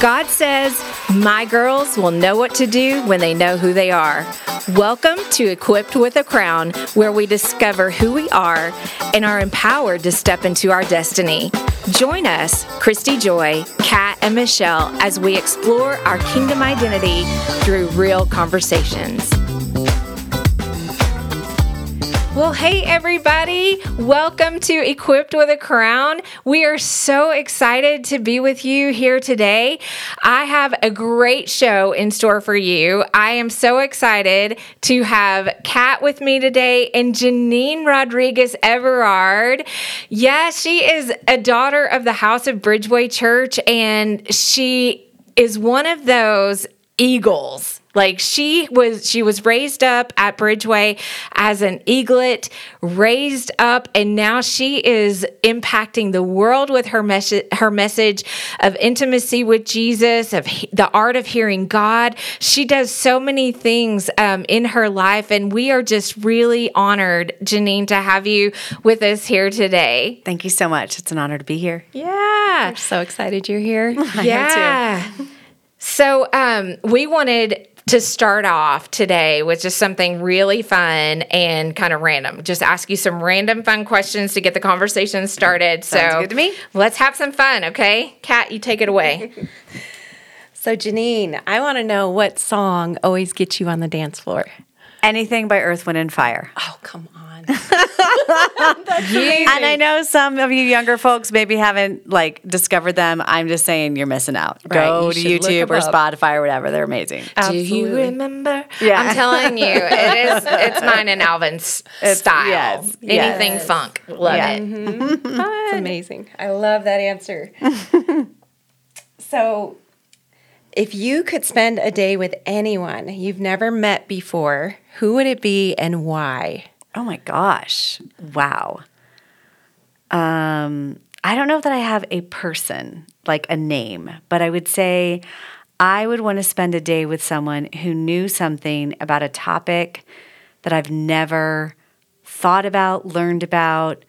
God says, My girls will know what to do when they know who they are. Welcome to Equipped with a Crown, where we discover who we are and are empowered to step into our destiny. Join us, Christy Joy, Kat, and Michelle, as we explore our kingdom identity through real conversations. Well, hey, everybody. Welcome to Equipped with a Crown. We are so excited to be with you here today. I have a great show in store for you. I am so excited to have Kat with me today and Jeannine Rodriguez Everard. Yeah, she is a daughter of the House of Bridgeway Church, and she is one of those eagles like she was she was raised up at Bridgeway as an eaglet, raised up and now she is impacting the world with her message her message of intimacy with Jesus, of he, the art of hearing God. She does so many things um, in her life and we are just really honored Jeannine to have you with us here today. Thank you so much. It's an honor to be here. Yeah. I'm so excited you're here. yeah. So um, we wanted to start off today with just something really fun and kind of random. Just ask you some random fun questions to get the conversation started. Sounds so good to me. let's have some fun, okay? Kat, you take it away. So, Jeannine, I want to know what song always gets you on the dance floor. Anything by Earth, Wind, and Fire. Oh, come on. And I know some of you younger folks maybe haven't like discovered them. I'm just saying you're missing out. Go you to should look YouTube or them up. Spotify or whatever. They're amazing. Do you remember? Yeah. I'm telling you, it is. It's mine and Alvin's style. yes, Anything yes. funk, love Yeah. it. Mm-hmm. It's amazing. I love that answer. so, if you could spend a day with anyone you've never met before, who would it be and why? Oh my gosh. Wow. Um, I don't know that I have a person, like a name, but I would say I would want to spend a day with someone who knew something about a topic that I've never thought about, learned about.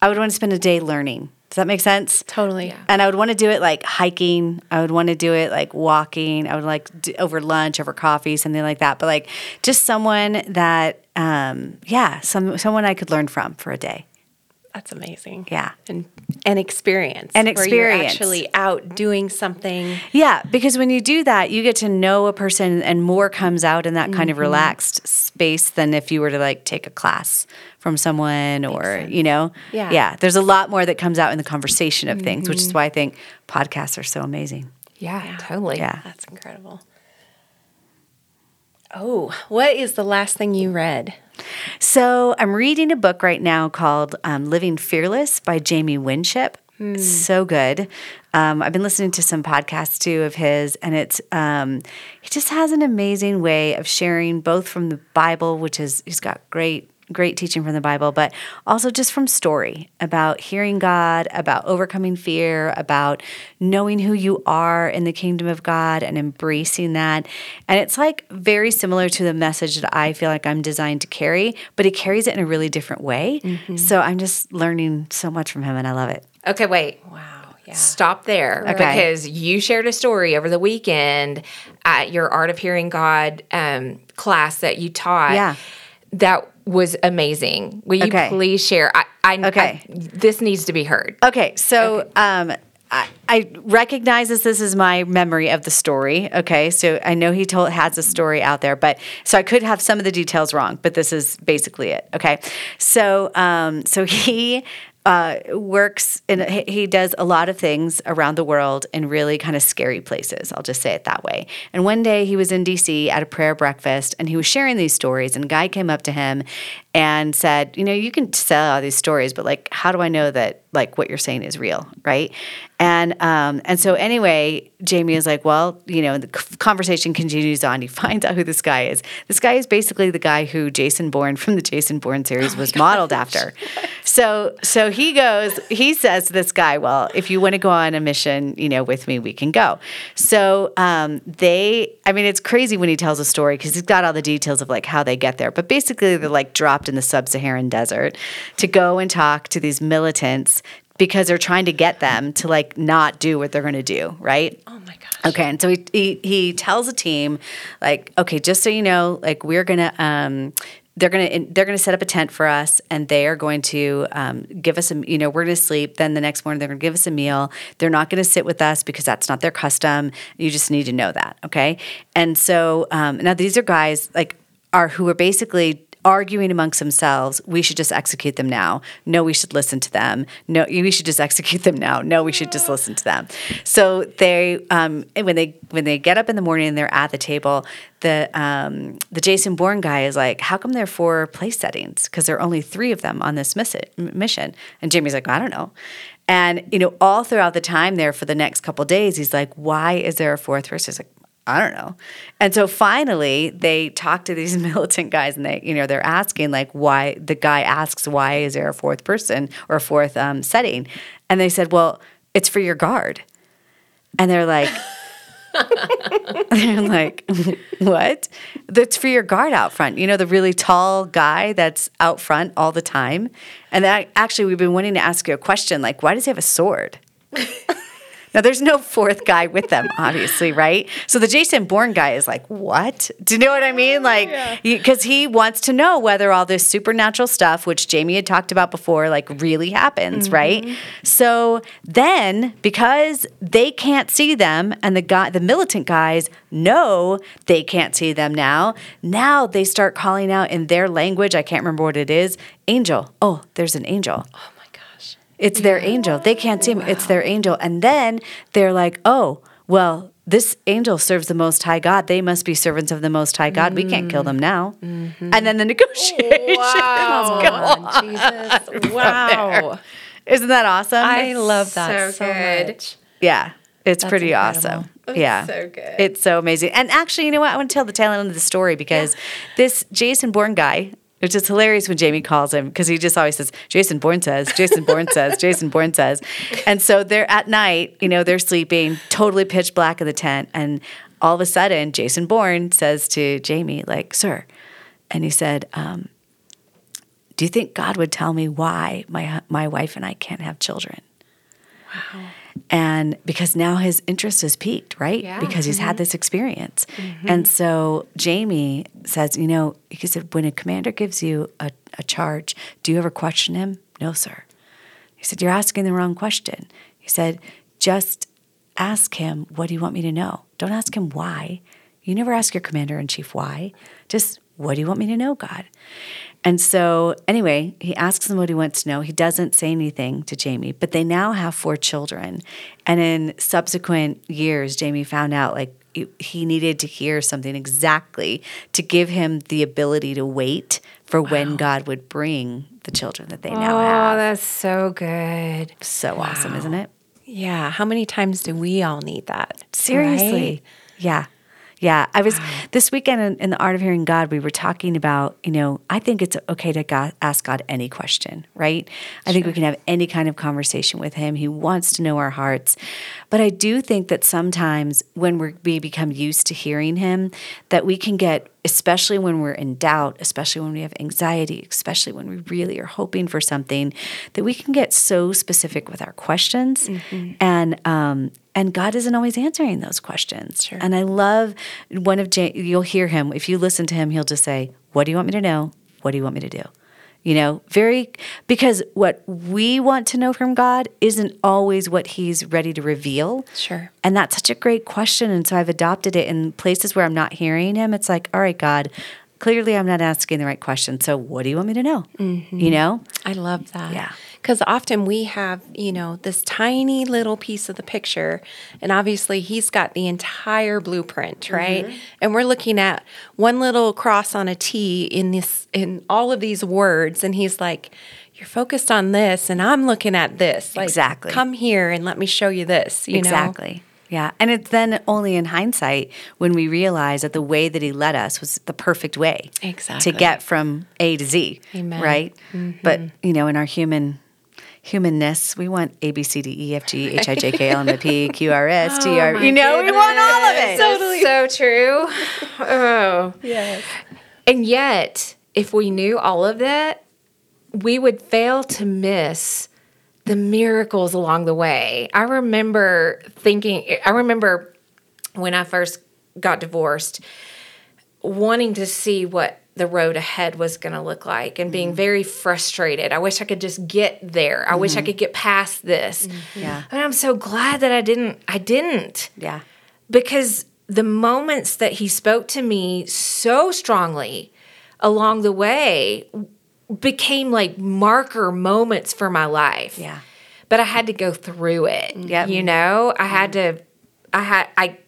I would want to spend a day learning. Does that make sense? Totally. Yeah. And I would want to do it like hiking. I would want to do it like walking. I would like do, over lunch, over coffee, something like that. But like just someone that, um, yeah, some someone I could learn from for a day. That's amazing. Yeah. And an experience. An Where you're experience. actually out doing something. Yeah, because when you do that, you get to know a person and more comes out in that kind of mm-hmm. relaxed space than if you were to like take a class from someone or, you know? Yeah. Yeah. There's a lot more that comes out in the conversation of things, which is mm-hmm. why I think podcasts are so amazing. Yeah, totally. Yeah. That's incredible. Oh, what is the last thing you read? So I'm reading a book right now called um, Living Fearless by Jamie Winship. It's so good. Um, I've been listening to some podcasts too of his, and it's um, he just has an amazing way of sharing both from the Bible, which is he's got great great teaching from the Bible, but also just from story about hearing God, about overcoming fear, about knowing who you are in the kingdom of God and embracing that. And it's like very similar to the message that I feel like I'm designed to carry, but he carries it in a really different way. So I'm just learning so much from him and I love it. Okay, wait. Wow. Yeah. Stop there Okay. because you shared a story over the weekend at your Art of Hearing God um, class that you taught. Yeah. That was amazing. Will you Okay. please share? I, I, Okay. I- this needs to be heard. Okay, so um, I, I recognize this. This is my memory of the story. Okay, so I know he told has a story out there, but so I could have some of the details wrong, but this is basically it. Okay, so um, so he. Uh, works and he- does a lot of things around the world in really kind of scary places. I'll just say it that way. And one day he was in DC at a prayer breakfast and he was sharing these stories. And a guy came up to him and said, You know, you can sell all these stories, but like, how do I know that like what you're saying is real? Right. And um, and so anyway, Jamie is like, well, you know, the conversation continues on. He finds out who this guy is. This guy is basically the guy who Jason Bourne from the Jason Bourne series was modeled after. So so he goes, he says to this guy, well, if you want to go on a mission, you know, with me, we can go. So um, they, I mean, it's crazy when he tells a story because he's got all the details of like how they get there. But basically, they're like dropped in the sub-Saharan desert to go and talk to these militants because they're trying to get them to like not do what they're going to do, right? Oh my gosh. Okay, and so he, he he tells the team like, okay, just so you know, like we're gonna um, they're gonna they're gonna set up a tent for us, and they are going to um, give us a you know we're gonna sleep. Then the next morning they're gonna give us a meal. They're not gonna sit with us because that's not their custom. You just need to know that, okay? And so um, now these are guys like are who are basically arguing amongst themselves we should just execute them now. No we should listen to them. No we should just execute them now. No we should just listen to them. So they um, when they when they get up in the morning and they're at the table the um, the jason bourne guy is like how come there are four place settings? Because there are only three of them on this miss- mission. And jamie's like i don't know. And you know all throughout the time there for the next couple days he's like why is there a fourth person? He's like I don't know. And so finally they talk to these militant guys and they, you know, they're asking like why the guy asks, why is there a fourth person or a fourth um, setting? And they said, well, it's for your guard. And they're like, they're like, what? That's for your guard out front. You know, the really tall guy that's out front all the time. And that actually, we've been wanting to ask you a question like, why does he have a sword? Now, there's no fourth guy with them, obviously, right? So the Jason Bourne guy is like, what? Do you know what I mean? Like, because he wants to know whether all this supernatural stuff, which Jamie had talked about before, like really happens, mm-hmm. right? So then, because they can't see them, and the guy, the militant guys know they can't see them now, now they start calling out in their language. I can't remember what it is. Angel. Oh, there's an angel. Oh. It's their angel. They can't see him. It's their angel. And then they're like, oh, well, this angel serves the Most High God. They must be servants of the Most High God. We can't kill them now. Mm-hmm. And then the negotiations oh, go on. Jesus. Wow. Isn't that awesome? I love that So so, much. yeah, it's pretty incredible. awesome. yeah, so good. It's so amazing. And actually, you know what? I want to tell the tail end of the story because this Jason Bourne guy, which is hilarious when Jamie calls him because he just always says, Jason Bourne says, Jason Bourne says, Jason Bourne says. And so they're at night, you know, they're sleeping, totally pitch black in the tent. And all of a sudden, Jason Bourne says to Jamie, like, sir, and he said, um, do you think God would tell me why my my wife and I can't have children? And because now his interest is piqued, right? Yeah. Because he's had mm-hmm. this experience. Mm-hmm. And so Jamie says, you know, he said, when a commander gives you a, a charge, do you ever question him? No, sir. He said, You're asking the wrong question. He said, Just ask him, What do you want me to know? Don't ask him why. You never ask your commander in chief why. Just, What do you want me to know, God? And so, anyway, he asks him what he wants to know. He doesn't say anything to Jamie, but they now have four children. And in subsequent years, Jamie found out like he- needed to hear something exactly to give him the ability to wait for when God would bring the children that they now oh, have. Oh, that's so good. So awesome, isn't it? Yeah. How many times do we all need that? Seriously. right? Yeah. Yeah. I was this weekend in, in the Art of Hearing God, we were talking about, you know, I think it's okay to God, ask God any question, right? I think we can have any kind of conversation with Him. He wants to know our hearts. But I do think that sometimes when we're, we become used to hearing Him, that we can get, especially when we're in doubt, especially when we have anxiety, especially when we really are hoping for something, that we can get so specific with our questions. And, um, and God isn't always answering those questions. And I love one of J- you'll hear him if you listen to him, he'll just say, "What do you want me to know? What do you want me to do?" You know, very because what we want to know from God isn't always what He's ready to reveal. Sure. And that's such a great question. And so I've adopted it in places where I'm not hearing Him. It's like, all right, God, clearly I'm not asking the right question. So what do you want me to know? Mm-hmm. You know? I love that. Yeah. Because often we have, you know, this tiny little piece of the picture, and obviously he's got the entire blueprint, mm-hmm. right? And we're looking at one little cross on a T in this, in all of these words, and he's like, "You're focused on this, and I'm looking at this. Like, Exactly. Come here and let me show you this. You know, exactly. Yeah. And it's then only in hindsight when we realize that the way that he led us was the perfect way Exactly. to get from A to Z. Amen. Right? But, mm-hmm. you know, in our human humanness, we want A, B, C, D, E, F, G, H, I, J, K, L, M, N, P, Q, R, S, T, oh R. You know, we want all of it. That's so true. Oh. Yes. And yet, if we knew all of that, we would fail to miss the the miracles along the way. I remember thinking, I remember when I first got divorced, wanting to see what the road ahead was going to look like and being mm. very frustrated. I wish I could just get there. I wish I mm-hmm. could get past this. Mm-hmm. Yeah. And I'm so glad that I didn't I didn't Yeah. because the moments that he spoke to me so strongly along the way became like marker moments for my life. Yeah. But I had to go through it. Mm. Yep. You know, I had mm. to I had I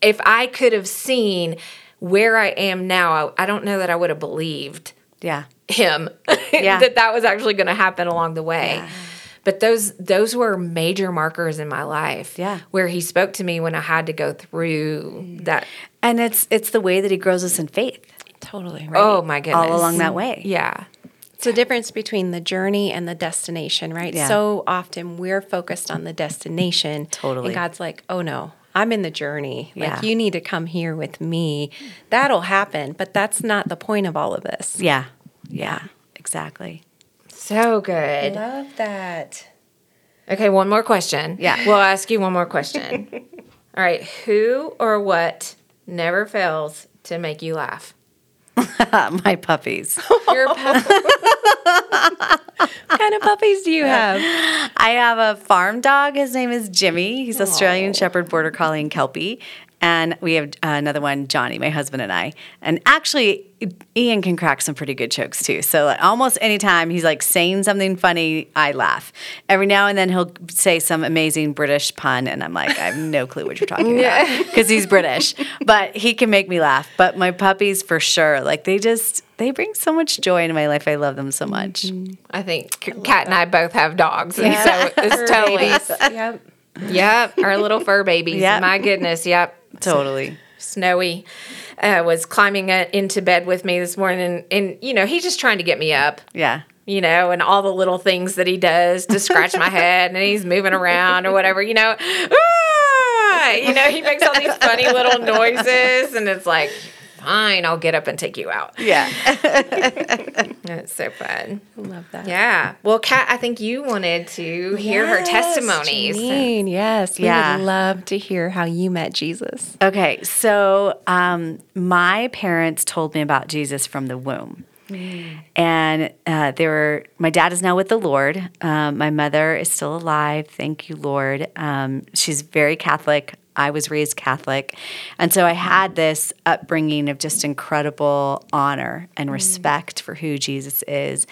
if I could have seen where I am now, I, I don't know that I would have believed Yeah. him Yeah. that that was actually going to happen along the way. But those those were major markers in my life. Yeah. where he spoke to me when I had to go through that. And it's it's the way that he grows us in faith Totally right. Oh my goodness! all along that way. Yeah, It's the difference between the journey and the destination, right? Yeah. So often we're focused on the destination. Totally. And God's like, oh no, I'm in the journey. Yeah. Like, you need to come here with me. That'll happen, but that's not the point of all of this. Yeah. Yeah. Exactly. so good. I love that. Okay, one more question. Yeah. we'll ask you one more question. All right, who or what never fails to make you laugh? My puppies. Your pup- What kind of puppies do you have? I have a farm dog. His name is Jimmy. He's Australian Shepherd, Border Collie, and Kelpie. And we have uh, another one, Johnny, my husband and I. And actually, Ian can crack some pretty good jokes too. So like, almost anytime he's like saying something funny, I laugh. Every now and then he'll say some amazing British pun, and I'm like, I have no clue what you're talking about because he's British. But he can make me laugh. But my puppies, for sure, like they just they bring so much joy into my life. I love them so much. I think Kat and I both have dogs, and so it's totally. yep. Yep, our little fur babies. Yep. My goodness, yep. Totally. Snowy uh, was climbing uh, into bed with me this morning, and, and you know he's just trying to get me up. Yeah. You know, and all the little things that he does to scratch my head, and he's moving around or whatever. You know, ah! you know he makes all these funny little noises, and it's like, fine, I'll get up and take you out. Yeah. That's so fun. Love that. Yeah. Well, Kat, I think you wanted to hear her Yes, testimonies. Jeannine, yes. We Yeah. would love to hear how you met Jesus. Okay, so um, my parents told me about Jesus from the womb. And uh, they were, my dad is now with the Lord. Um, my mother is still alive. Thank you, Lord. Um, she's very Catholic. I was raised Catholic. And so I had this upbringing of just incredible honor and respect for who Jesus is.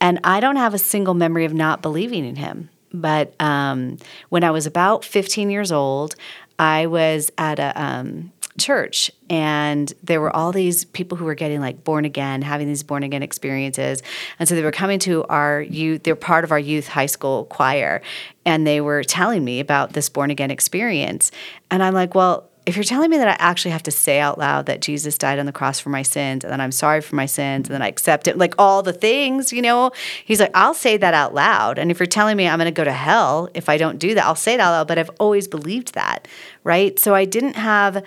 And I don't have a single memory of not believing in him. But um, when I was about 15 years old, I was at a um, church and there were all these people who were getting like born again, having these born again experiences. And so they were coming to our youth, they're part of our youth high school choir, and they were telling me about this born again experience. And I'm like, well, if you're telling me that I actually have to say out loud that Jesus died on the cross for my sins and that I'm sorry for my sins and then I accept it, like all the things, you know, he's like, I'll say that out loud. And if you're telling me I'm going to go to hell if I don't do that, I'll say it out loud. But I've always believed that, right? So I didn't have,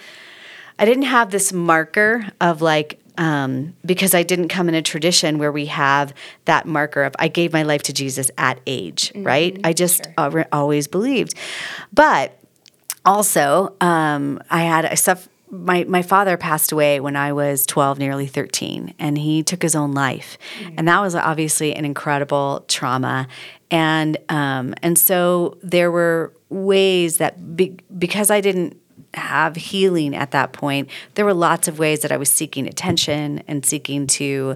I didn't have this marker of like, um, because I didn't come in a tradition where we have that marker of I gave my life to Jesus at age, right? I just al- always believed. But also, um, I had I stuff. My my father passed away when I was twelve, nearly thirteen, and he took his own life, and that was obviously an incredible trauma, and um, and so there were ways that be, because I didn't have healing at that point, there were lots of ways that I was seeking attention and seeking to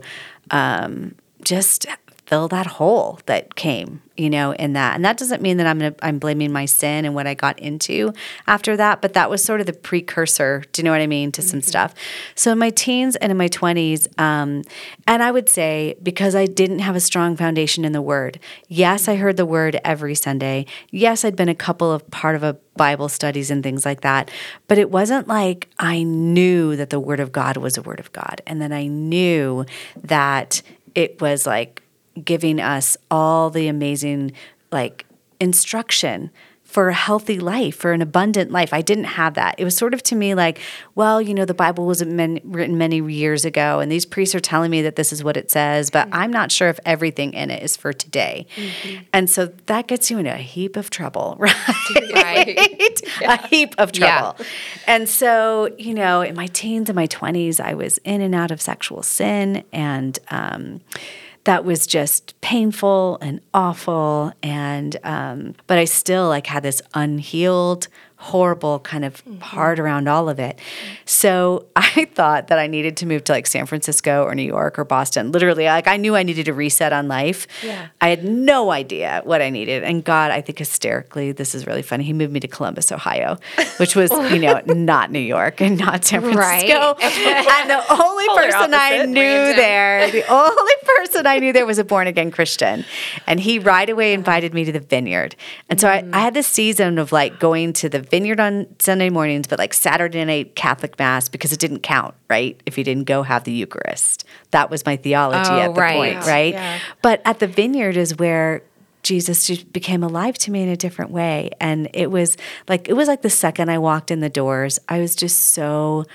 um, just fill that hole that came, you know, in that. And that doesn't mean that I'm gonna, I'm blaming my sin and what I got into after that, but that was sort of the precursor. Do you know what I mean to some stuff? So in my teens and in my 20s, um, and I would say because I didn't have a strong foundation in the Word. Yes, I heard the Word every Sunday. Yes, I'd been a couple of part of a Bible studies and things like that, but it wasn't like I knew that the Word of God was a Word of God, and then I knew that it was like giving us all the amazing like instruction for a healthy life, for an abundant life. I didn't have that. It was sort of to me like, well, you know, the Bible wasn't many, written many years ago, and these priests are telling me that this is what it says, but mm-hmm. I'm not sure if everything in it is for today. Mm-hmm. And so that gets you in a heap of trouble, right? right. Yeah. A heap of trouble. Yeah. And so, you know, in my teens and my 20s, I was in and out of sexual sin and, um, that was just painful and awful. And um, but i still like had this unhealed horrible kind of mm-hmm. part around all of it. So I thought that I needed to move to like San Francisco or New York or Boston. Literally, like I knew I needed a reset on life. Yeah. I had no idea what I needed. And God, I think hysterically, this is really funny. He moved me to Columbus, Ohio, which was, you know, not New York and not San Francisco. Right. and the only person I knew there, the only person I knew there was a born again Christian. And he right away invited me to the vineyard. And so mm. I, I had this season of like going to the vineyard on Sunday mornings, but like Saturday night Catholic Mass because it didn't count, right? If you didn't go have the Eucharist. That was my theology oh, at the right. point, right? Yeah. But at the vineyard is where Jesus just became alive to me in a different way. And it was like, it was like the second I walked in the doors, I was just so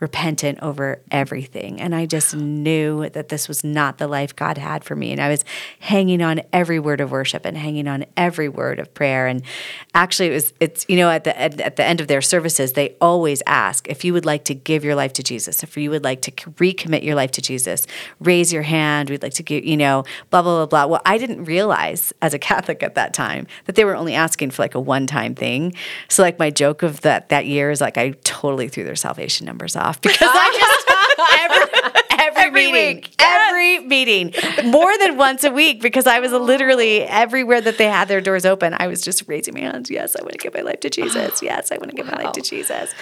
repentant over everything. And I just knew that this was not the life God had for me. And I was hanging on every word of worship and hanging on every word of prayer. And actually, it was, it's, you know, at the, at, at the end of their services, they always ask if you would like to give your life to Jesus, if you would like to recommit your life to Jesus, raise your hand. We'd like to give, you know, blah, blah, blah, blah. Well, I didn't realize as a Catholic at that time that they were only asking for like a one time thing. So, like, my joke of that, that year is like, I totally threw their salvation numbers off off because I just every, every, every meeting, week. Every meeting, more than once a week because I was literally everywhere that they had their doors open. I was just raising my hands. Yes, I want to give my life to Jesus. Yes, I want to give wow. my life to Jesus.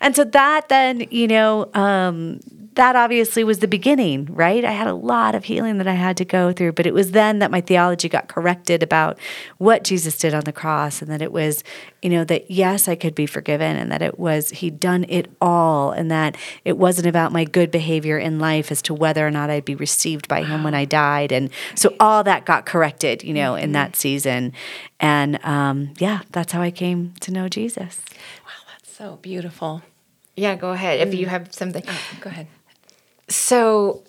And so that then, you know, um, that obviously was the beginning, right? I had a lot of healing that I had to go through, but it was then that my theology got corrected about what Jesus did on the cross and that it was, you know, that yes, I could be forgiven and that it was, He'd done it all and that it wasn't about my good behavior in life as to whether or not I'd be received by Him when I died. And so all that got corrected, you know, mm-hmm. in that season. And um, yeah, that's how I came to know Jesus. Wow, that's so beautiful. Yeah, go ahead. If you mm. have something, oh, go ahead. So,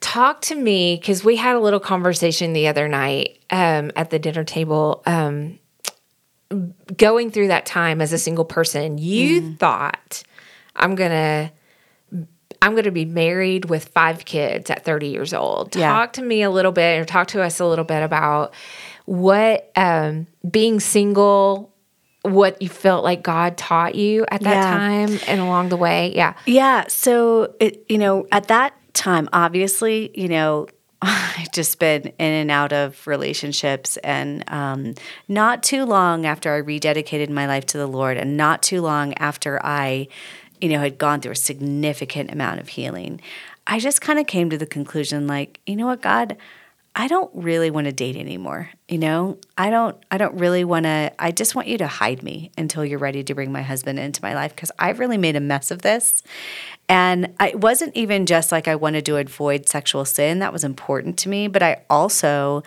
talk to me because we had a little conversation the other night um, at the dinner table. Um, going through that time as a single person, you mm. thought, I'm going to. I'm going to be married with five kids at 30 years old. Yeah. Talk to me a little bit, or talk to us a little bit about what um, being single what you felt like God taught you at that yeah. time and along the way. Yeah. Yeah. So, it, you know, at that time, obviously, you know, I've just been in and out of relationships, and um, not too long after I rededicated my life to the Lord, and not too long after I, you know, had gone through a significant amount of healing, I just kind of came to the conclusion, like, you know what, God, I don't really want to date anymore. You know, I don't I don't really want to I just want you to hide me until you're ready to bring my husband into my life cuz I've really made a mess of this. And it wasn't even just like I wanted to avoid sexual sin, that was important to me, but I also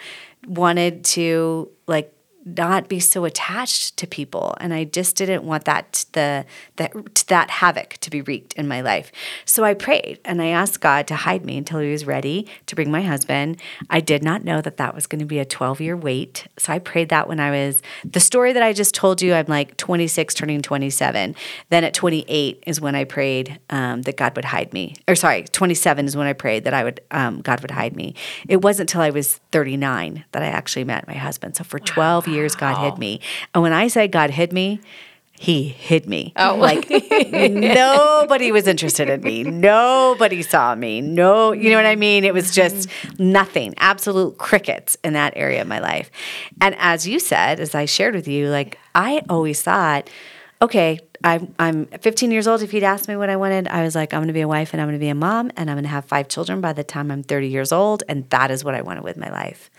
wanted to like not be so attached to people. And i just didn't want that the that that havoc to be wreaked in my life. So i prayed and i asked god to hide me until he was ready to bring my husband. I did not know that that was going to be a 12 year wait. So i prayed that when i was the story that i just told you i'm like 26 turning 27 then at 28 is when i prayed um, that god would hide me. Or sorry 27 is when i prayed that i would um, god would hide me. It wasn't until i was 39 that i actually met my husband. So for 12 years God hid me. And when I say God hid me, he hid me. Oh, like nobody was interested in me. Nobody saw me. No, you know what I mean? It was just nothing, absolute crickets in that area of my life. And as you said, as I shared with you, like I always thought, okay, I'm, I'm 15 years old. If you'd asked me what I wanted, I was like, I'm going to be a wife and I'm going to be a mom and I'm going to have five children by the time I'm 30 years old. And that is what I wanted with my life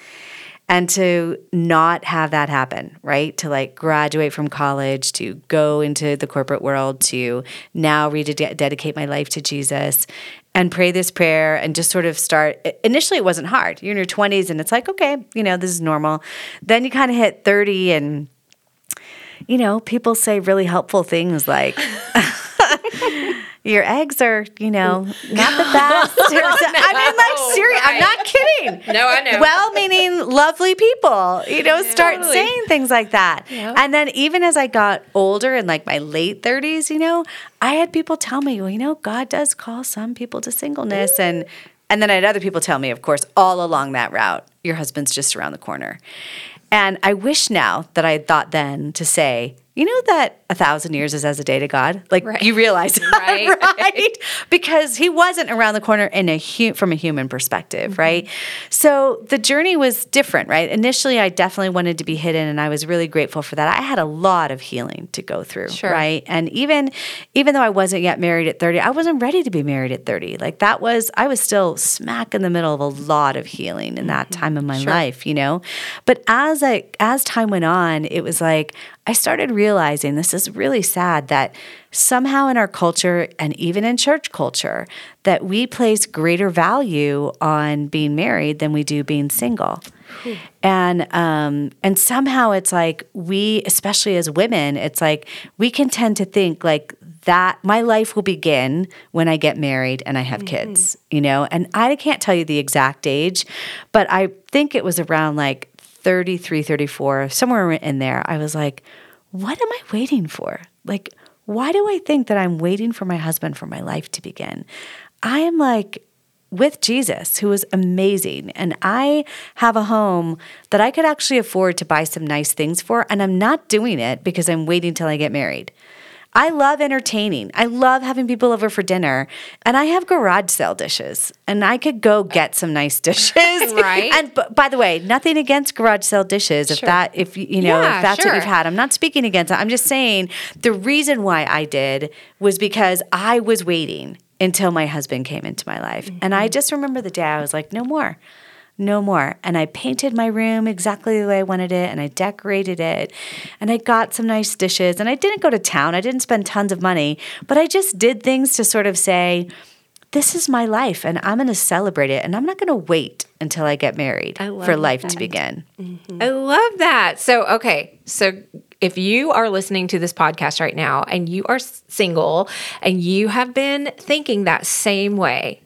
and to not have that happen, right? To like graduate from college, to go into the corporate world, to now rededicate my life to Jesus and pray this prayer and just sort of start. Initially, it wasn't hard. You're in your 20s and it's like, okay, you know, this is normal. Then you kind of hit 30 and you know, people say really helpful things like, your eggs are, you know, not the best. I mean, like, serious. I'm not kidding. No, I know. Well meaning, lovely people, you know, start Totally. saying things like that. And then even as I got older in like my late 30s, you know, I had people tell me, well, you know, God does call some people to singleness. And and then I had other people tell me, of course, all along that route, your husband's just around the corner. And I wish now that I had thought then to say, you know that a thousand years is as a day to God. Like Right. you realize, Right. right? Because he wasn't around the corner in a hu- from a human perspective, Mm-hmm. right? So the journey was different, right? Initially, I definitely wanted to be hidden, and I was really grateful for that. I had a lot of healing to go through, Sure. right? And even even though I wasn't yet married at thirty, I wasn't ready to be married at thirty. Like that was, I was still smack in the middle of a lot of healing in that time of my life, you know. But as I as time went on, it was like I started realizing this is really sad that somehow in our culture and even in church culture that we place greater value on being married than we do being single. And um, and somehow it's like we, especially as women, it's like we can tend to think like that my life will begin when I get married and I have kids, you know. And I can't tell you the exact age, but I think it was around like 33, 34, somewhere in there. I was like, what am I waiting for? Like, why do I think that I'm waiting for my husband for my life to begin? I am like with Jesus, who is amazing. And I have a home that I could actually afford to buy some nice things for. And I'm not doing it because I'm waiting till I get married. I love entertaining. I love having people over for dinner. And I have garage sale dishes. And I could go get some nice dishes. Right. And b- by the way, nothing against garage sale dishes. If that, if you know, Yeah, if that's what you've had, I'm not speaking against it. I'm just saying the reason why I did was because I was waiting until my husband came into my life. And I mm-hmm. just remember the day I was like, no more. No more. And I painted my room exactly the way I wanted it and I decorated it and I got some nice dishes and I didn't go to town. I didn't spend tons of money, but I just did things to sort of say, this is my life and I'm going to celebrate it and I'm not going to wait until I get married love for life to that. begin. Mm-hmm. I love that. So, okay. So, if you are listening to this podcast right now and you are single and you have been thinking that same way,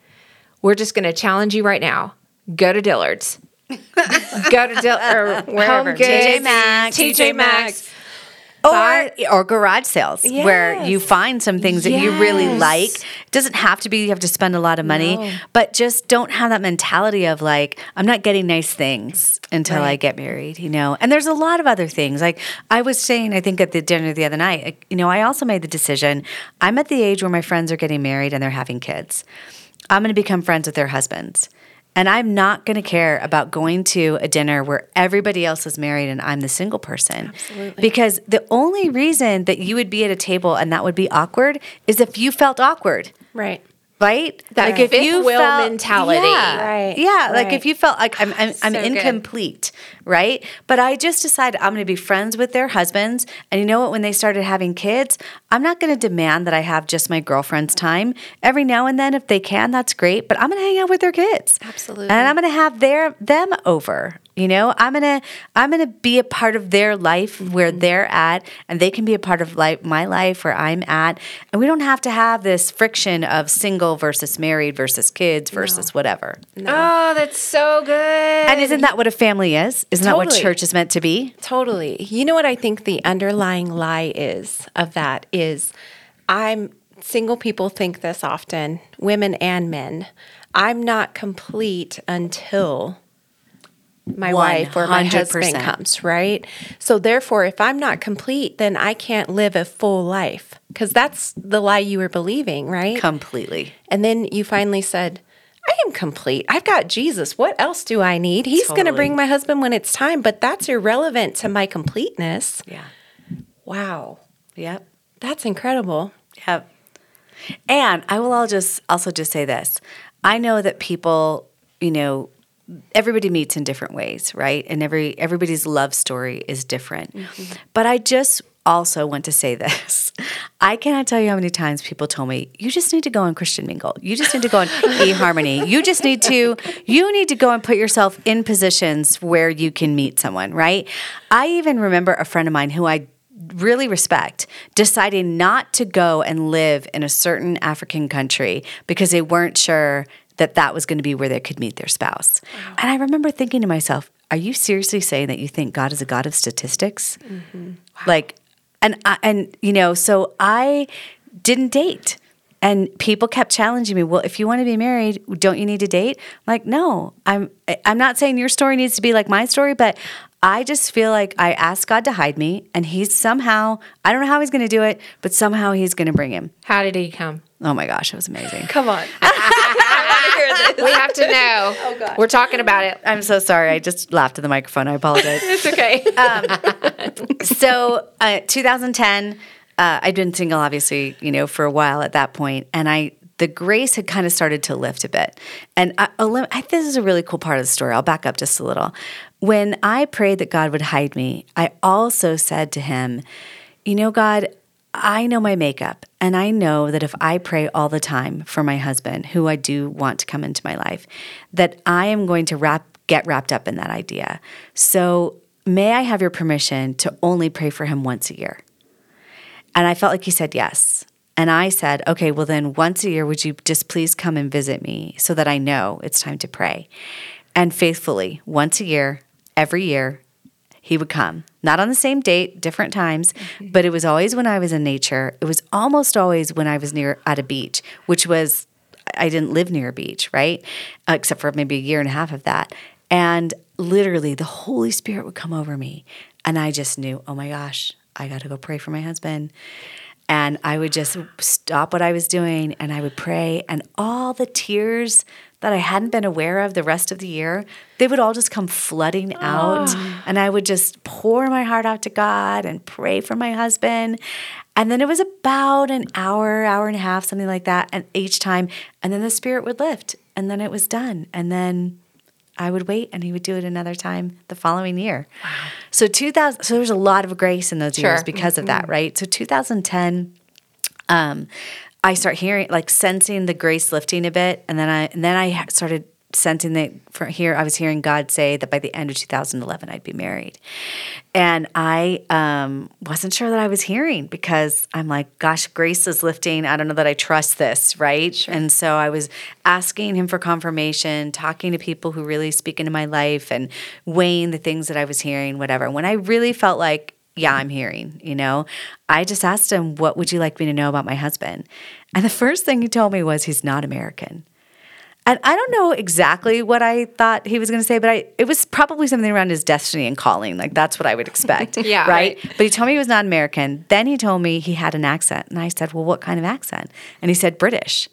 we're just going to challenge you right now. Go to Dillard's. Go to Dill or Wherever. Home Goods, TJ Maxx. TJ Maxx. Or, or garage sales where you find some things that you really like. It doesn't have to be you have to spend a lot of money, No. but just don't have that mentality of like, I'm not getting nice things until I get married, you know? And there's a lot of other things. Like I was saying, I think at the dinner the other night, you know, I also made the decision I'm at the age where my friends are getting married and they're having kids. I'm going to become friends with their husbands. And I'm not going to care about going to a dinner where everybody else is married and I'm the single person. Absolutely. Because the only reason that you would be at a table and that would be awkward is if you felt awkward. Right. Right? That like fifth wheel mentality. Yeah, Right, Yeah. Like if you felt like I'm, I'm, I'm So good. incomplete, right? But I just decided I'm going to be friends with their husbands. And you know what? When they started having kids, I'm not going to demand that I have just my girlfriend's time. Every now and then, if they can, that's great. But I'm going to hang out with their kids. Absolutely. And I'm going to have their them over. You know, I'm gonna I'm gonna be a part of their life where Mm-hmm. they're at, and they can be a part of like my life where I'm at, and we don't have to have this friction of single versus married versus kids versus whatever. Oh, that's so good. And isn't that what a family is? Isn't that what church is meant to be? Totally. You know what I think the underlying lie is of that is I'm single people think this often, women and men. I'm not complete until my wife or my husband 100%. comes, right? So therefore if I'm not complete, then I can't live a full life because that's the lie you were believing, right? Completely. And then you finally said, I am complete. I've got Jesus. What else do I need? He's going to bring my husband when it's time, but that's irrelevant to my completeness. Yeah. Wow. Yep. That's incredible. Yep. And I will all just also just say this. I know that people, you know, everybody meets in different ways, right? And every everybody's love story is different. Mm-hmm. But I just also want to say this. I cannot tell you how many times people told me, you just need to go on Christian Mingle. You just need to go on eHarmony. You just need to you need to go and put yourself in positions where you can meet someone, right? I even remember a friend of mine who I really respect deciding not to go and live in a certain African country because they weren't sure that that was going to be where they could meet their spouse. And I remember thinking to myself, are you seriously saying that you think God is a God of statistics? Mm-hmm. Like, and I, and you know, so I didn't date. And people kept challenging me. Well, if you want to be married, don't you need to date? I'm like, no, I'm. I'm not saying your story needs to be like my story, but I just feel like I asked God to hide me, and He's somehow. I don't know how He's going to do it, but somehow He's going to bring him. How did he come? Oh my gosh, it was amazing. Come on. We have to know. oh gosh. We're talking about it. I'm so sorry. I just laughed at the microphone. I apologize. It's okay. so uh, 2010 uh, i'd been single obviously you know for a while at that point and i the grace had kind of started to lift a bit and I, I, this is a really cool part of the story i'll back up just a little when i prayed that god would hide me i also said to him you know god I know my makeup, and I know that if I pray all the time for my husband, who I do want to come into my life, that I am going to wrap get wrapped up in that idea. So, may I have your permission to only pray for him once a year? And I felt like he said yes. And I said, okay, well, then once a year, would you just please come and visit me so that I know it's time to pray? And faithfully, once a year, every year, he would come. Not on the same date, different times, but it was always when I was in nature. It was almost always when I was near at a beach, which was I didn't live near a beach, right? Except for maybe a year and a half of that. And literally, the Holy Spirit would come over me. And I just knew, oh my gosh, I got to go pray for my husband. And I would just stop what I was doing and I would pray. And all the tears that I hadn't been aware of the rest of the year, they would all just come flooding out. And I would just pour my heart out to God and pray for my husband. And then it was about an hour, hour and a half, something like that. And each time, and then the spirit would lift and then it was done. And then I would wait and he would do it another time the following year. Wow. So 2000 so there's a lot of grace in those Sure. years because of that, right? So 2010 um I start hearing like sensing the grace lifting a bit and then I and then I started sensing that from here I was hearing God say that by the end of 2011 I'd be married. And I um, wasn't sure that I was hearing because I'm like, gosh, grace is lifting. I don't know that I trust this, right? And so I was asking him for confirmation, talking to people who really speak into my life and weighing the things that I was hearing, whatever. When I really felt like, yeah, I'm hearing, you know, I just asked him, what would you like me to know about my husband? And the first thing he told me was he's not American. And I don't know exactly what I thought he was going to say, but I it was probably something around his destiny and calling. Like that's what I would expect. Yeah, right? right. But he told me he was not American. Then he told me he had an accent, and I said, "Well, what kind of accent?" And he said British.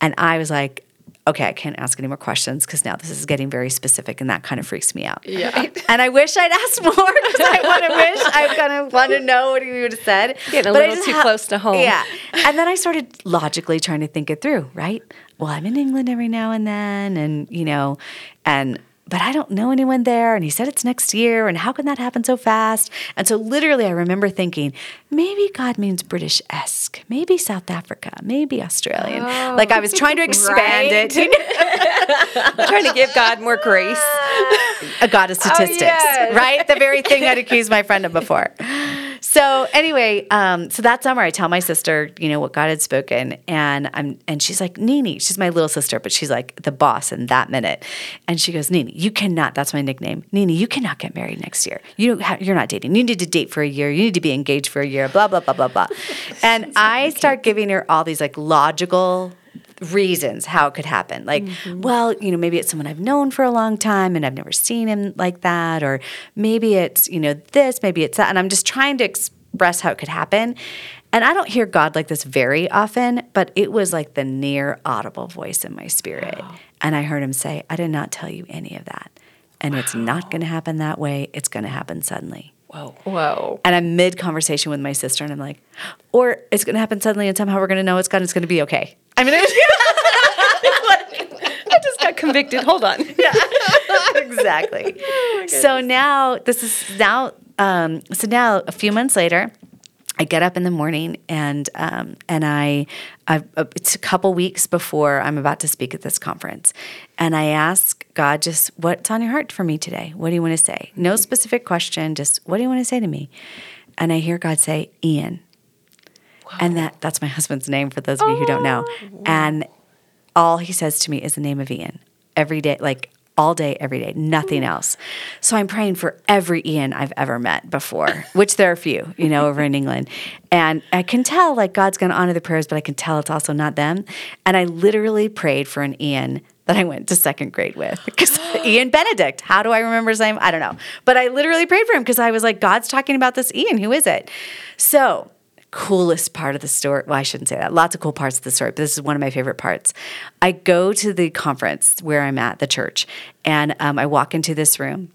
And I was like, "Okay, I can't ask any more questions because now this is getting very specific, and that kind of freaks me out." Yeah. And I wish I'd asked more because I want to wish I kind of want to know what he would have said. Getting a But little too close to home. Yeah. And then I started logically trying to think it through, right? Well, I'm in England every now and then, and you know, and but I don't know anyone there. And he said it's next year, and how can that happen so fast? And so literally I remember thinking, maybe God means British esque, maybe South Africa, maybe Australian. like I was oh. trying to expand Right. it. trying to give God more grace. a god of oh, statistics, yes. right? The very thing I'd accused my friend of before. So anyway, um, so that summer I tell my sister, you know, what God had spoken, and I'm and she's like, Nini, she's my little sister, but she's like the boss in that minute, and she goes, Nini, you cannot. That's my nickname, Nini. You cannot get married next year. You don't ha- you're not dating. You need to date for a year. You need to be engaged for a year. Blah blah blah blah blah. And I start giving her all these like logical reasons how it could happen. Like, mm-hmm. well, you know, maybe it's someone I've known for a long time and I've never seen him like that. Or maybe it's, you know, this, maybe it's that. And I'm just trying to express how it could happen. And I don't hear God like this very often, but it was like the near audible voice in my spirit. And I heard him say, I did not tell you any of that. And it's not going to happen that way. It's going to happen suddenly. Whoa. Whoa. And I'm mid conversation with my sister, and I'm like, or it's going to happen suddenly, and somehow we're going to know it's God. and It's going to be okay. I mean, I just got convicted. Hold on. yeah, exactly. so now this is now. Um, so now a few months later, I get up in the morning and um, and I, I uh, it's a couple weeks before I'm about to speak at this conference, and I ask God just what's on your heart for me today. What do you want to say? No specific question. Just what do you want to say to me? and I hear God say, Ian. And that that's my husband's name for those of you who don't know. And all he says to me is the name of Ian every day, like all day, every day, nothing else. So I'm praying for every Ian I've ever met before, which there are a few, you know, over in England. And I can tell like God's going to honor the prayers, but I can tell it's also not them. And I literally prayed for an Ian that I went to second grade with because Ian Benedict. How do I remember his name? I don't know. But I literally prayed for him because I was like, God's talking about this Ian. Who is it? So coolest part of the story. Well, I shouldn't say that. Lots of cool parts of the story, but this is one of my favorite parts. I go to the conference where I'm at, the church, and um, I walk into this room.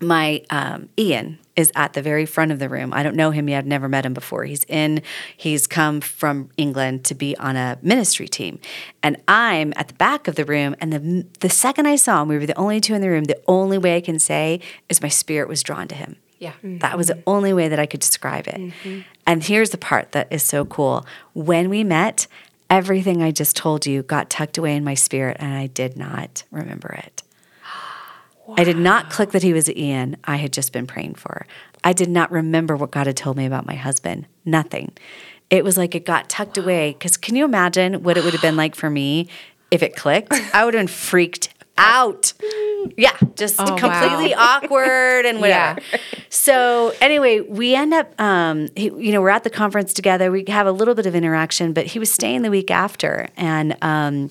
My um, Ian is at the very front of the room. I don't know him yet. I've never met him before. He's in. He's come from England to be on a ministry team, and I'm at the back of the room. And the the second I saw him, we were the only two in the room. The only way I can say is my spirit was drawn to him. Yeah. Mm-hmm. That was the only way that I could describe it. Mm-hmm. And here's the part that is so cool. When we met, everything I just told you got tucked away in my spirit, and I did not remember it. I did not click that he was Ian. I had just been praying for. I did not remember what God had told me about my husband. Nothing. It was like it got tucked away. Because can you imagine what it would have been like for me if it clicked? I would have been freaked out. Yeah, just Oh, completely wow. awkward and whatever. So anyway, we end up, um, he, you know, we're at the conference together. We have a little bit of interaction, but he was staying the week after, and um,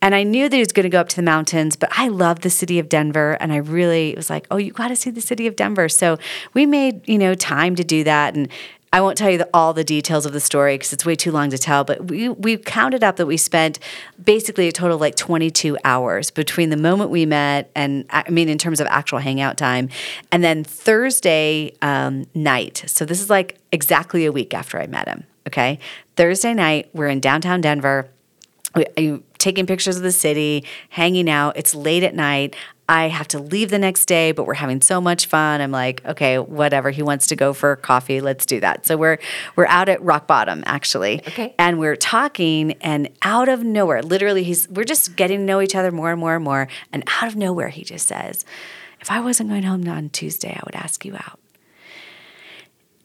and I knew that he was going to go up to the mountains. But I love the city of Denver, and I really was like, oh, you got to see the city of Denver. So we made you know time to do that, and I won't tell you the, all the details of the story because it's way too long to tell. But we we counted up that we spent basically a total like 22 hours between the moment we met and I mean in terms of actual hangout time, and then Thursday um, night. So this is like exactly a week after I met him. Okay, Thursday night we're in downtown Denver. We- taking pictures of the city, hanging out. It's late at night. I have to leave the next day, but we're having so much fun. I'm like, okay, whatever. He wants to go for coffee. Let's do that. So we're we're out at Rock Bottom actually, Okay. and we're talking, and out of nowhere, literally, he's we're just getting to know each other more and more and more, and out of nowhere, he just says, "If I wasn't going home on Tuesday, I would ask you out."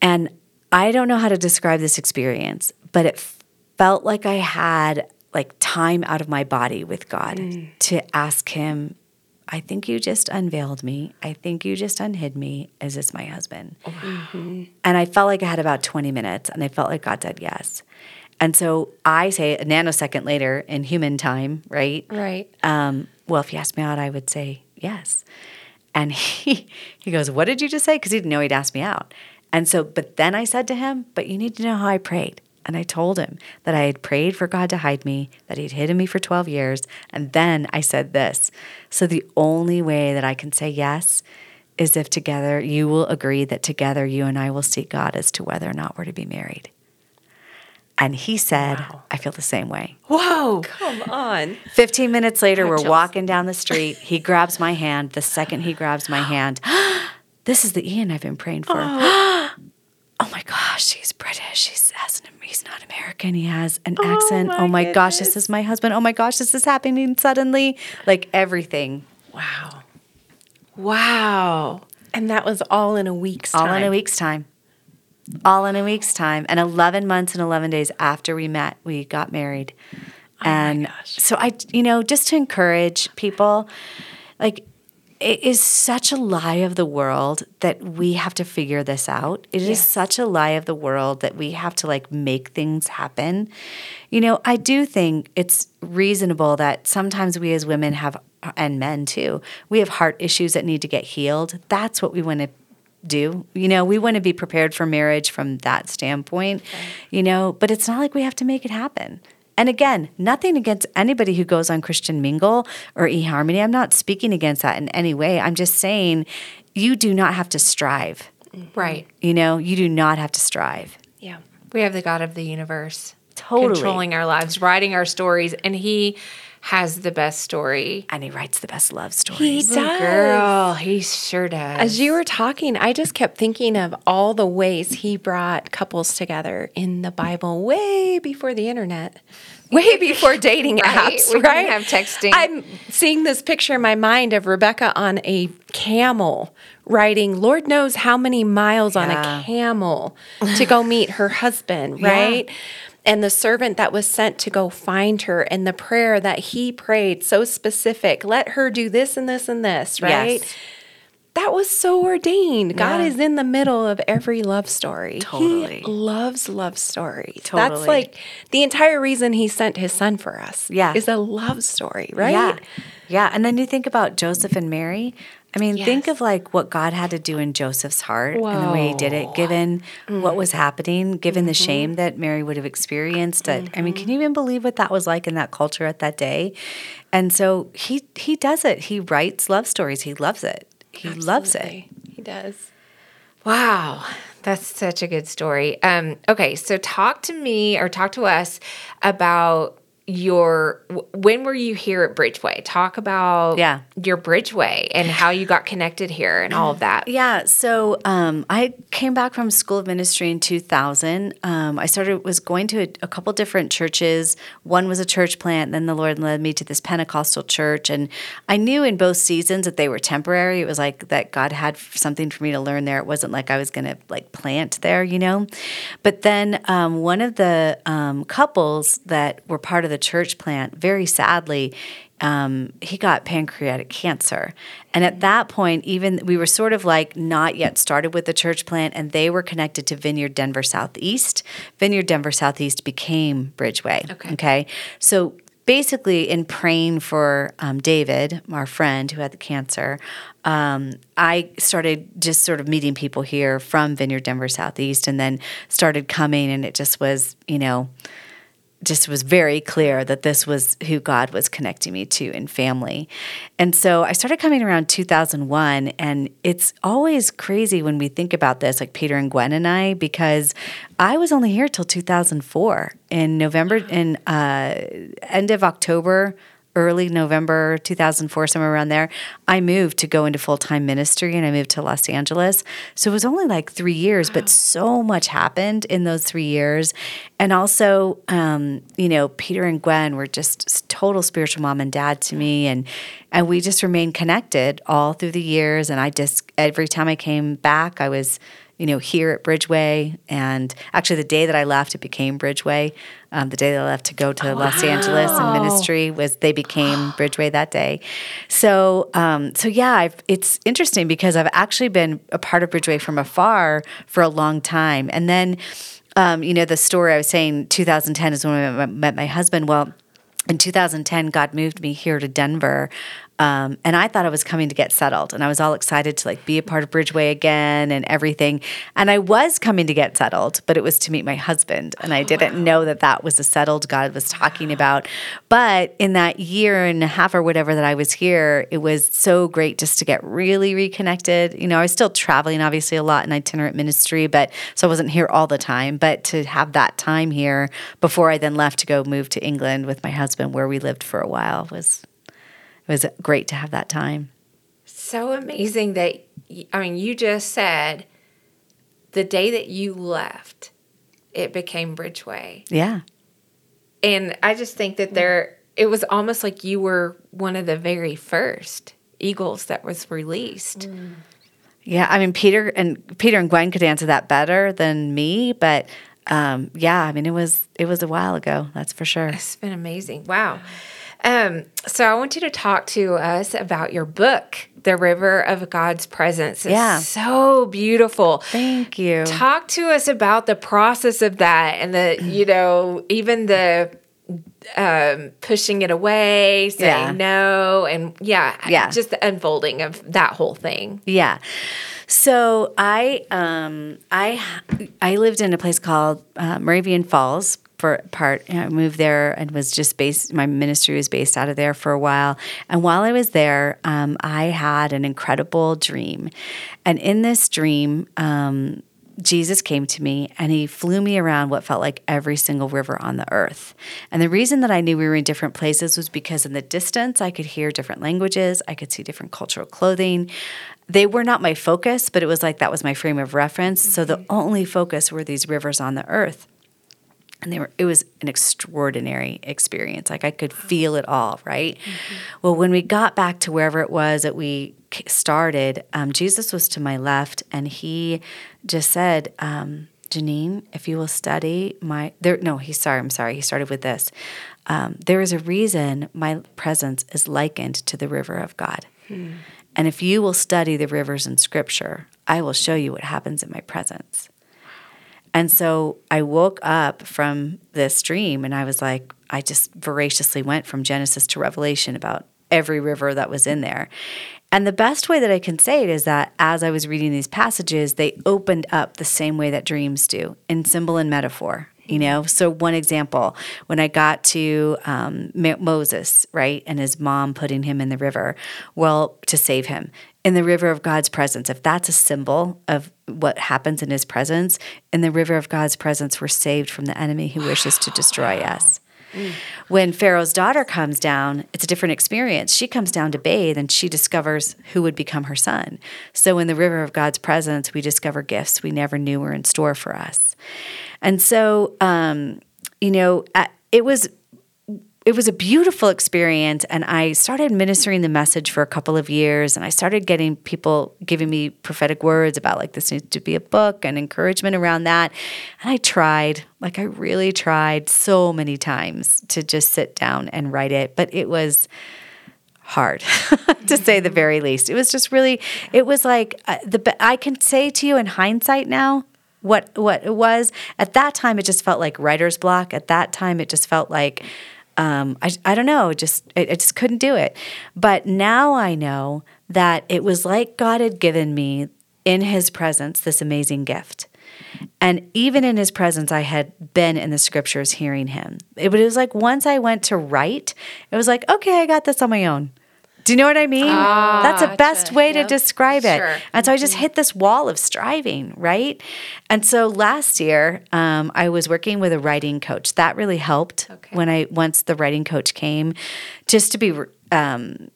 And I don't know how to describe this experience, but it felt like I had like time out of my body with God to ask him, I think you just unveiled me. I think you just unhid me. Is this my husband? And I felt like I had about 20 minutes and I felt like God said yes. And so I say a nanosecond later in human time, right? Right. um, well, if you asked me out, I would say yes. And he he goes, What did you just say? Because he didn't know he'd asked me out. And so, but then I said to him, But you need to know how I prayed. And I told him that I had prayed for God to hide me, that he'd hidden me for 12 years. And then I said this. So the only way that I can say yes is if together you will agree that together you and I will seek God as to whether or not we're to be married. And he said, I feel the same way. Whoa. Come on. 15 minutes later, we're chills. walking down the street. He grabs my hand. The second he grabs my hand, this is the Ian I've been praying for. Oh, Oh my gosh, he's British. He's, an, he's not American. He has an oh accent. my Oh my gosh, this is my husband. Oh my gosh, this is happening suddenly. Like everything, Wow. Wow. And that was all in a week's all time. in a week's time. All in a week's time. And 11 months and 11 days after we met, we got married. Oh and gosh. so I, you know, just to encourage people, like, it is such a lie of the world that we have to figure this out. It is such a lie of the world that we have to like make things happen. You know, I do think it's reasonable that sometimes we as women have, and men too, we have heart issues that need to get healed. That's what we want to do. You know, we want to be prepared for marriage from that standpoint, you know, but it's not like we have to make it happen. And again, nothing against anybody who goes on Christian Mingle or eHarmony. I'm not speaking against that in any way. I'm just saying you do not have to strive. Mm-hmm. Right. You know, you do not have to strive. Yeah. We have the God of the universe Totally. controlling our lives, writing our stories, and He has the best story. And he writes the best love stories. He does. Girl, He sure does. As you were talking, I just kept thinking of all the ways he brought couples together in the Bible way before the internet, way before dating apps, Right, apps, we didn't right? have texting. I'm seeing this picture in my mind of Rebecca on a camel riding Lord knows how many miles on a camel to go meet her husband, Yeah. And the servant that was sent to go find her, and the prayer that he prayed, so specific, let her do this and this and this, right? Yes. That was so ordained. God is in the middle of every love story. Totally. He loves love stories. Totally. That's like the entire reason he sent his son for us. Yeah. Is a love story, right? Yeah. Yeah. And then you think about Joseph and Mary. I mean, think of like what God had to do in Joseph's heart and the way he did it, Whoa. given what was happening, given the Mm-hmm. shame that Mary would have experienced. That I mean, can you even believe what that was like in that culture at that day? And so he he does it. He writes love stories. He loves it. He loves it. He does. Wow, that's such a good story. Um, okay, so talk to me or talk to us about your when were you here at Bridgeway? Talk about Yeah. your Bridgeway and how you got connected here and all of that. Yeah, so um, I came back from School of Ministry in 2000. Um, I started was going to a, a couple different churches. One was a church plant, then the Lord led me to this Pentecostal church, and I knew in both seasons that they were temporary. It was like that God had something for me to learn there. It wasn't like I was going to like plant there, you know. But then um, one of the um, couples that were part of the church plant, very sadly, um, he got pancreatic cancer. And at that point, even we were sort of like not yet started with the church plant, and they were connected to Vineyard Denver Southeast. Vineyard Denver Southeast became Bridgeway. Okay. Okay. So basically, in praying for um, David, our friend who had the cancer, um, I started just sort of meeting people here from Vineyard Denver Southeast, and then started coming, and it just was, you know, just was very clear that this was who God was connecting me to in family. And so I started coming around 2001 and it's always crazy when we think about this like Peter and Gwen and I because I was only here till 2004 in November in uh end of October early November 2004, somewhere around there, I moved to go into full time ministry and I moved to Los Angeles. So it was only like three years, but so much happened in those three years. And also, um, you know, Peter and Gwen were just total spiritual mom and dad to me. And, and we just remained connected all through the years. And I just, every time I came back, I was, you know, here at Bridgeway. And actually, the day that I left, it became Bridgeway. Um, the day that I left to go to Los Angeles and ministry was they became Bridgeway that day. So, um, so yeah, I've, it's interesting because I've actually been a part of Bridgeway from afar for a long time. And then, um, you know, the story I was saying, 2010 is when I met my husband. Well, in 2010, God moved me here to Denver. Um, and I thought I was coming to get settled, and I was all excited to like be a part of Bridgeway again and everything. And I was coming to get settled, but it was to meet my husband, and I didn't know that that was the settled God was talking about. But in that year and a half or whatever that I was here, it was so great just to get really reconnected. You know, I was still traveling, obviously, a lot in itinerant ministry, but so I wasn't here all the time. But to have that time here before I then left to go move to England with my husband, where we lived for a while, was it was great to have that time. So amazing that I mean, you just said the day that you left, it became Bridgeway. Yeah. And I just think that there, it was almost like you were one of the very first Eagles that was released. Yeah, I mean Peter and Peter and Gwen could answer that better than me, but um, yeah, I mean it was it was a while ago, that's for sure. It's been amazing. Wow. Um, so I want you to talk to us about your book, The River of God's Presence. It's Yeah. so beautiful. Thank you. Talk to us about the process of that and the, you know, even the um, pushing it away, saying Yeah. no, and yeah, Yeah. just the unfolding of that whole thing. Yeah. So I um I I lived in a place called uh, Moravian Falls for part. I moved there and was just based. My ministry was based out of there for a while. And while I was there, um, I had an incredible dream, and in this dream. Um, Jesus came to me and he flew me around what felt like every single river on the earth. And the reason that I knew we were in different places was because in the distance I could hear different languages, I could see different cultural clothing. They were not my focus, but it was like that was my frame of reference. So the only focus were these rivers on the earth. And they were it was an extraordinary experience. Like i could feel it all right? well when we got back to wherever it was that we started um, jesus was to my left and he just said um, jeannine if you will study my there no he's sorry i'm sorry he started with this. Um, there is a reason my presence is likened to the river of god. And if you will study the rivers in scripture i will show you what happens in my presence and so I woke up from this dream and I was like, I just voraciously went from Genesis to Revelation about every river that was in there. And the best way that I can say it is that as I was reading these passages, they opened up the same way that dreams do in symbol and metaphor. You know, so one example, when I got to um, Moses, right, and his mom putting him in the river, well, to save him in the river of God's presence, if that's a symbol of what happens in his presence, in the river of God's presence, we're saved from the enemy who wishes to destroy us. When Pharaoh's daughter comes down, it's a different experience. She comes down to bathe and she discovers who would become her son. So, in the river of God's presence, we discover gifts we never knew were in store for us. And so, um, you know, it was it was a beautiful experience and i started ministering the message for a couple of years and i started getting people giving me prophetic words about like this needs to be a book and encouragement around that. And i tried like i really tried so many times to just sit down and write it but it was hard to say the very least. It was just really it was like uh, the i can say to you in hindsight now what what it was. At that time it just felt like writer's block. At that time it just felt like um, I, I don't know, just I, I just couldn't do it. But now I know that it was like God had given me in His presence this amazing gift. And even in his presence, I had been in the scriptures hearing him. But it was like once I went to write, it was like, okay, I got this on my own. Do you know what I mean? That's the best way to describe it. Sure. And so I just hit this wall of striving, right? And so last year, um, I was working with a writing coach. That really helped Okay. when I once the writing coach came, just to be um,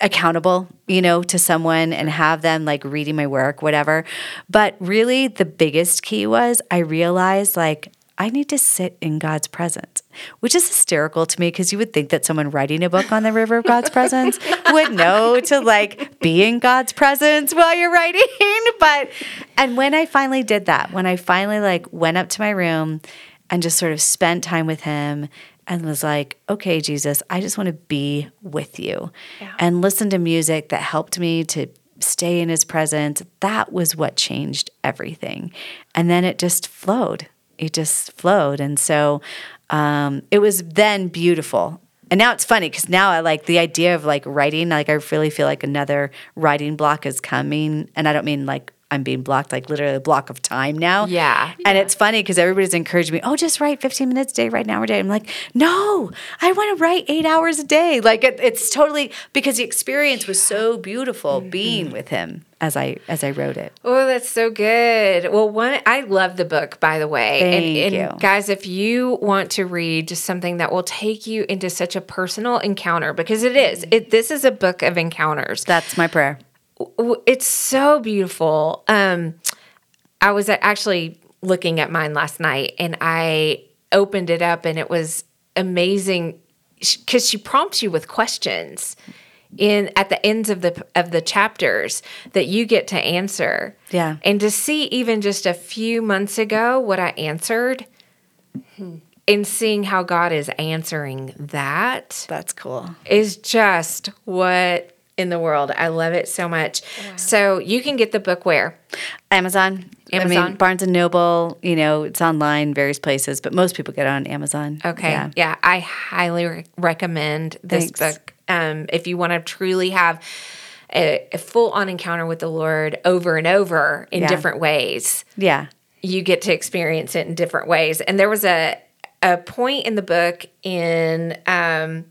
accountable, you know, to someone and have them like reading my work, whatever. But really, the biggest key was I realized like I need to sit in God's presence, which is hysterical to me because you would think that someone writing a book on the river of God's presence would know to like be in God's presence while you're writing. But, and when I finally did that, when I finally like went up to my room and just sort of spent time with Him and was like, okay, Jesus, I just want to be with you and listen to music that helped me to stay in his presence. That was what changed everything. And then it just flowed. It just flowed. And so um, it was then beautiful. And now it's funny because now I like the idea of like writing, like I really feel like another writing block is coming. And I don't mean like I'm being blocked, like literally a block of time now. Yeah. And it's funny because everybody's encouraged me, oh, just write 15 minutes a day, write an hour a day. I'm like, no, I want to write eight hours a day. Like it, it's totally because the experience was so beautiful mm-hmm. being with him as I as I wrote it. Oh, that's so good. Well, one, I love the book, by the way. Thank and, and you. guys, if you want to read just something that will take you into such a personal encounter, because it is, mm-hmm. it, this is a book of encounters. That's my prayer. It's so beautiful. Um, I was actually looking at mine last night, and I opened it up, and it was amazing because she prompts you with questions in at the ends of the of the chapters that you get to answer. Yeah. and to see even just a few months ago what I answered. And seeing how God is answering that That's cool. is just what in the world. I love it so much. So you can get the book where? Amazon. I Amazon. mean, Barnes and Noble, you know, it's online, various places, but most people get it on Amazon. Okay. Yeah. Yeah, I highly re- recommend this Thanks. book. Um, if you want to truly have a, a full on encounter with the Lord over and over in Yeah. different ways, Yeah. you get to experience it in different ways. And there was a a point in the book in um,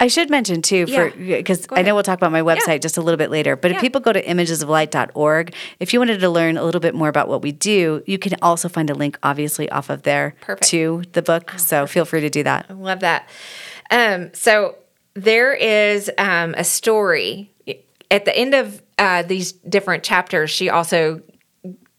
I should mention too, for because Go I know we'll talk about my website just a little bit later. But if people go to imagesoflight.org, if you wanted to learn a little bit more about what we do, you can also find a link, obviously, off of there Perfect. Oh, to the book. so feel free to do that. I love that. Um, so there is um, a story at the end of uh, these different chapters. She also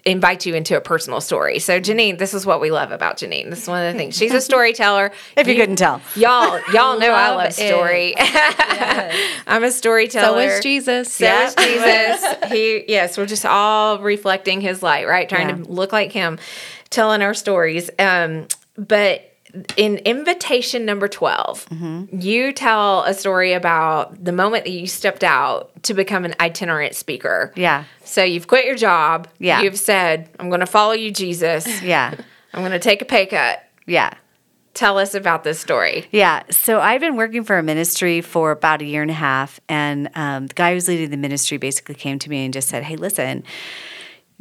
invite you into a personal story. So Jeannine, this is what we love about Jeannine. This is one of the things. She's a storyteller. If you couldn't tell. Y'all, y'all know I Love love it. story. I'm a storyteller. So is Jesus. So is Jesus. He yes, we're just all reflecting his light, right? Trying Yeah. to look like him, telling our stories. Um, but in invitation number 12, Mm-hmm. you tell a story about the moment that you stepped out to become an itinerant speaker. Yeah. So you've quit your job. Yeah. You've said, I'm going to follow you, Jesus. Yeah. I'm going to take a pay cut. Yeah. Tell us about this story. Yeah. So I've been working for a ministry for about a year and a half. And um, the guy who's leading the ministry basically came to me and just said, Hey, listen,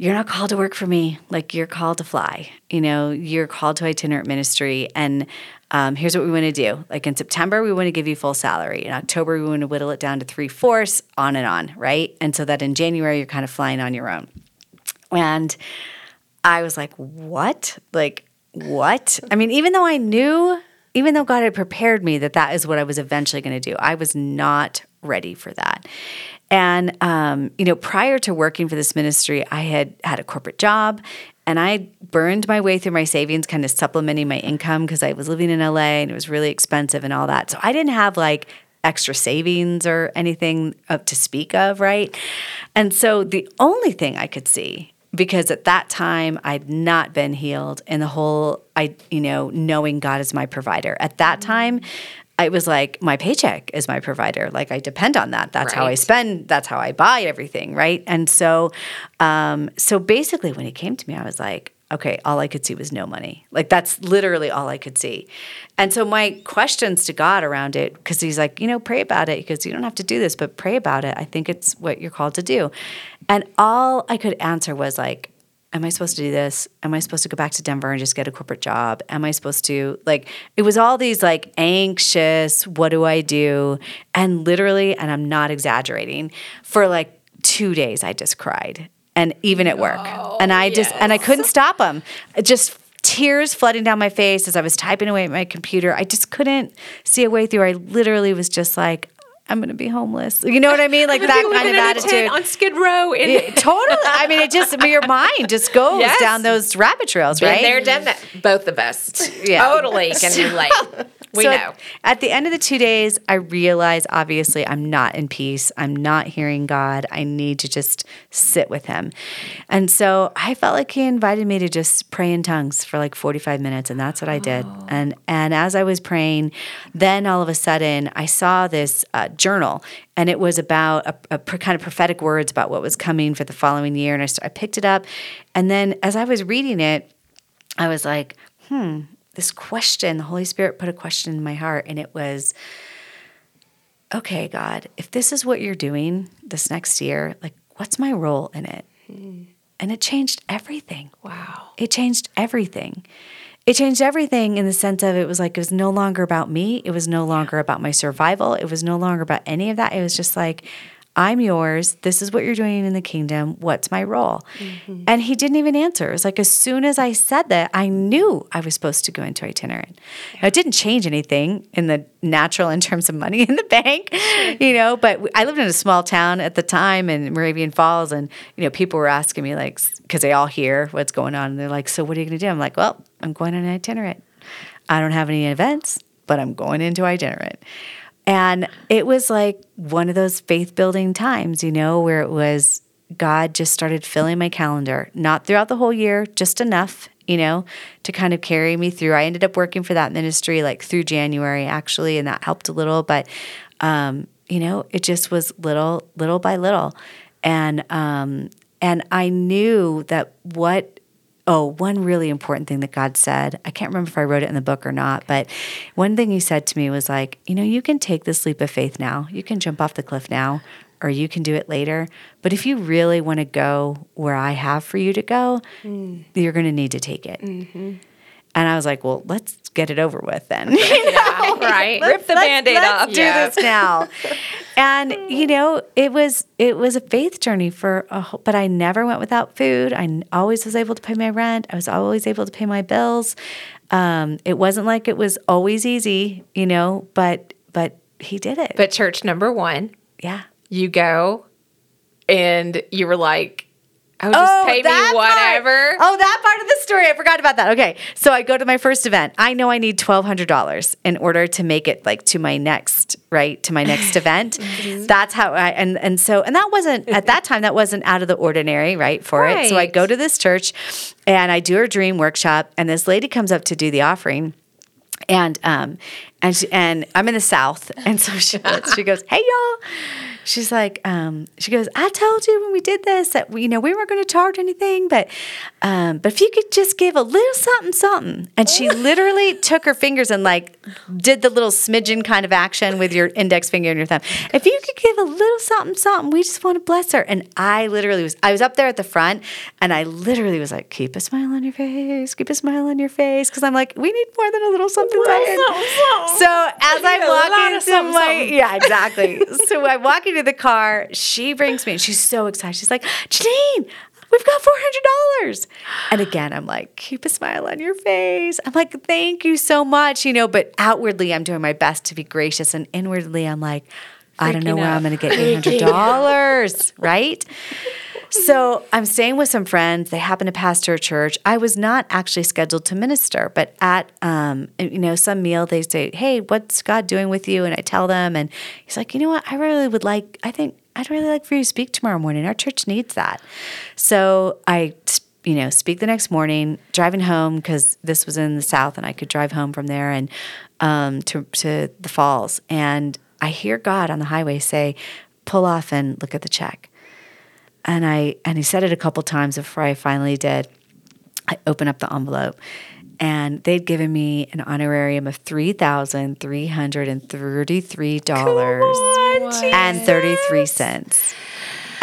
you're not called to work for me. Like you're called to fly. You know, you're called to itinerant ministry. And um, here's what we want to do. Like in September, we want to give you full salary. In October, we want to whittle it down to three fourths, on and on, right? And so that in January, you're kind of flying on your own. And I was like, what? Like, what? I mean, even though I knew, even though God had prepared me that that is what I was eventually going to do, I was not ready for that. And, um, you know, prior to working for this ministry, I had had a corporate job and I burned my way through my savings, kind of supplementing my income because I was living in LA and it was really expensive and all that. So I didn't have like extra savings or anything up to speak of, right? And so the only thing I could see because at that time I'd not been healed and the whole I you know knowing God as my provider. At that time it was like my paycheck is my provider. Like I depend on that. That's how I spend. That's how I buy everything, right? And so, um, so basically, when he came to me, I was like, okay, all I could see was no money. Like that's literally all I could see. And so my questions to God around it, because he's like, you know, pray about it. Because you don't have to do this, but pray about it. I think it's what you're called to do. And all I could answer was like, am I supposed to do this? Am I supposed to go back to Denver and just get a corporate job? Am I supposed to like it was all these like anxious, what do I do? And literally, and I'm not exaggerating, for like 2 days I just cried. And even at work. Oh, and I just and I couldn't stop them. Just tears flooding down my face as I was typing away at my computer. I just couldn't see a way through. I literally was just like I'm going to be homeless. You know what I mean? Like that kind of attitude. on Skid Row. In, Yeah, totally. I mean, it just your mind just goes Yes. down those rabbit trails, Been right? there, done that. Both of us. Yeah. Totally can relate. We So know. At the end of the two days, I realized obviously I'm not in peace. I'm not hearing God. I need to just sit with Him. And so I felt like He invited me to just pray in tongues for like 45 minutes, and that's what I did. And and as I was praying, then all of a sudden I saw this uh, journal, and it was about a, a pr- kind of prophetic words about what was coming for the following year. And I, st- I picked it up, and then as I was reading it, I was like, hmm, this question, the Holy Spirit put a question in my heart, and it was, okay, God, if this is what you're doing this next year, like, what's my role in it? Hmm. And it changed everything. Wow. It changed everything. It changed everything in the sense of it was like it was no longer about me. It was no longer about my survival. It was no longer about any of that. It was just like, I'm yours. This is what you're doing in the kingdom. What's my role? Mm-hmm. And he didn't even answer. It was like as soon as I said that, I knew I was supposed to go into itinerant. Now, it didn't change anything in the natural in terms of money in the bank, you know. But I lived in a small town at the time in Moravian Falls, and you know, people were asking me like, because they all hear what's going on, and they're like, "So what are you going to do?" I'm like, "Well, I'm going on an itinerant. I don't have any events, but I'm going into itinerant." And it was like one of those faith building times, you know, where it was God just started filling my calendar, not throughout the whole year, just enough, you know, to kind of carry me through. I ended up working for that ministry like through January actually, and that helped a little, but um, you know, it just was little, little by little. And um, and I knew that what Oh, one really important thing that God said. I can't remember if I wrote it in the book or not, but one thing He said to me was like, you know, you can take this leap of faith now. You can jump off the cliff now, or you can do it later. But if you really want to go where I have for you to go, mm. you're going to need to take it. Mm-hmm. And I was like, well, let's get it over with then. Yeah, right. Rip the band-aid let's off. do this now. and you know, it was it was a faith journey for a whole, but I never went without food. I always was able to pay my rent. I was always able to pay my bills. Um, it wasn't like it was always easy, you know, but but he did it. But church number one, yeah. you go and you were like, Oh, just pay me that part. Oh, that part of the story. I forgot about that. Okay. So I go to my first event. I know I need $1,200 in order to make it like to my next, right? To my next event. Mm-hmm. That's how I, and, and so, and that wasn't, at that time, that wasn't out of the ordinary, right? For it. So I go to this church and I do a dream workshop and this lady comes up to do the offering and um and she, and I'm in the South, and so she she goes, "Hey y'all," she's like, um, she goes, "I told you when we did this that we, you know we weren't going to charge anything, but um, but if you could just give a little something, something," and she literally took her fingers and like did the little smidgen kind of action with your index finger and your thumb. If you could give a little something, something, we just want to bless her. And I literally was, I was up there at the front, and I literally was like, "Keep a smile on your face, keep a smile on your face," because I'm like, we need more than a little something, something. So as I'm walking my something. yeah, exactly. so I'm walking to the car. She brings me, and she's so excited. She's like, Jeannine. We've got four hundred dollars, and again, I'm like, keep a smile on your face. I'm like, thank you so much, you know. But outwardly, I'm doing my best to be gracious, and inwardly, I'm like, I don't know where out. I'm going to get eight hundred dollars, right? So I'm staying with some friends. They happen to pastor a church. I was not actually scheduled to minister, but at um, you know some meal they say, "Hey, what's God doing with you?" And I tell them, and he's like, "You know what? I really would like. I think I'd really like for you to speak tomorrow morning. Our church needs that." So I. You know, speak the next morning, driving home because this was in the south, and I could drive home from there and um, to to the falls. And I hear God on the highway say, "Pull off and look at the check." and I and he said it a couple times before I finally did. I opened up the envelope, and they'd given me an honorarium of three thousand three hundred and thirty-three dollars and thirty-three cents.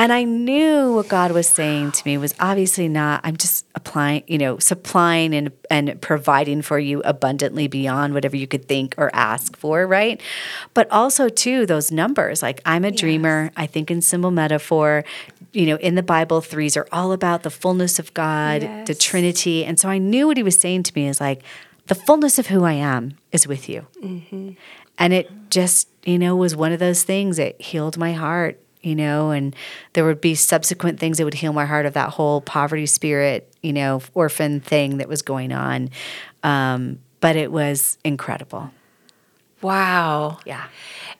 And I knew what God was saying to me was obviously not, I'm just applying, you know, supplying and, and providing for you abundantly beyond whatever you could think or ask for, right? But also, too, those numbers like I'm a dreamer, I think in symbol metaphor, you know, in the Bible, threes are all about the fullness of God, the Trinity. And so I knew what he was saying to me is like, the fullness of who I am is with you. Mm-hmm. And it just, you know, was one of those things that healed my heart, you know, and there would be subsequent things that would heal my heart of that whole poverty spirit, you know, orphan thing that was going on. Um, but it was incredible. Wow. Yeah.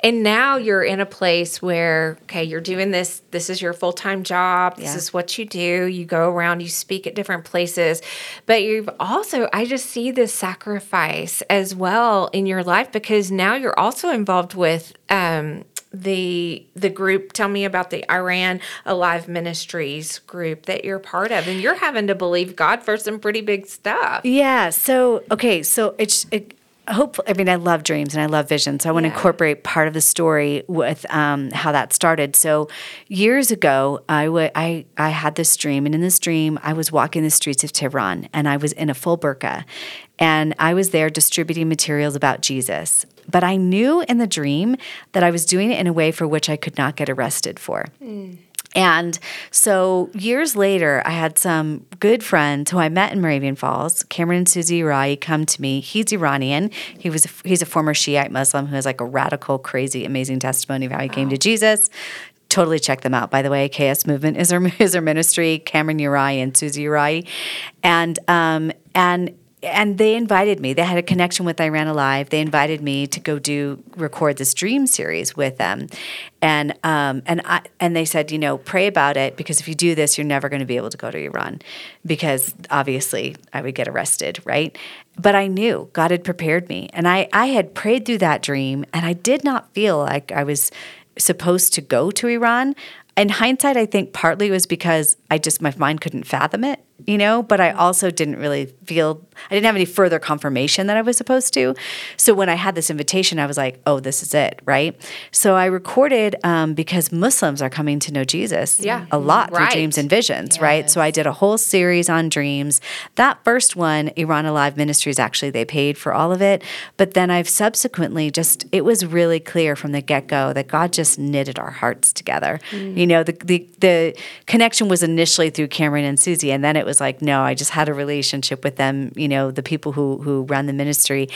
And now you're in a place where, okay, you're doing this. This is your full time job. This Yeah. is what you do. You go around, you speak at different places. But you've also, I just see this sacrifice as well in your life because now you're also involved with, um, the the group tell me about the Iran Alive Ministries group that you're part of and you're having to believe God for some pretty big stuff. Yeah. So okay. So it's it, hopefully. I mean, I love dreams and I love vision. So I want to Yeah. incorporate part of the story with um, how that started. So years ago, I wa- I I had this dream, and in this dream, I was walking the streets of Tehran, and I was in a full burqa, and I was there distributing materials about Jesus. But I knew in the dream that I was doing it in a way for which I could not get arrested for. And so years later, I had some good friends who I met in Moravian Falls, Cameron and Susie Rai, come to me. He's Iranian. He was a, he's a former Shiite Muslim who has like a radical, crazy, amazing testimony of how he came to Jesus. Totally check them out. By the way, KS Movement is our is our ministry. Cameron Uri and Susie Uri, and um and and they invited me. They had a connection with Iran Alive. They invited me to go do record this dream series with them, and um, and I and they said, you know, pray about it because if you do this, you're never going to be able to go to Iran because obviously I would get arrested, right? But I knew God had prepared me, and I I had prayed through that dream, and I did not feel like I was supposed to go to Iran. In hindsight, I think partly was because I just my mind couldn't fathom it, you know. But I also didn't really feel I didn't have any further confirmation that I was supposed to. So when I had this invitation, I was like, "Oh, this is it, right?" So I recorded um, because Muslims are coming to know Jesus, Yeah. a lot through dreams and visions, right? So I did a whole series on dreams. That first one, Iran Alive Ministries, actually they paid for all of it, but then I've subsequently just it was really clear from the get go that God just knitted our hearts together. You know, the, the the connection was initially through Cameron and Susie, and then it was like, no, I just had a relationship with them. You know, the people who who run the ministry,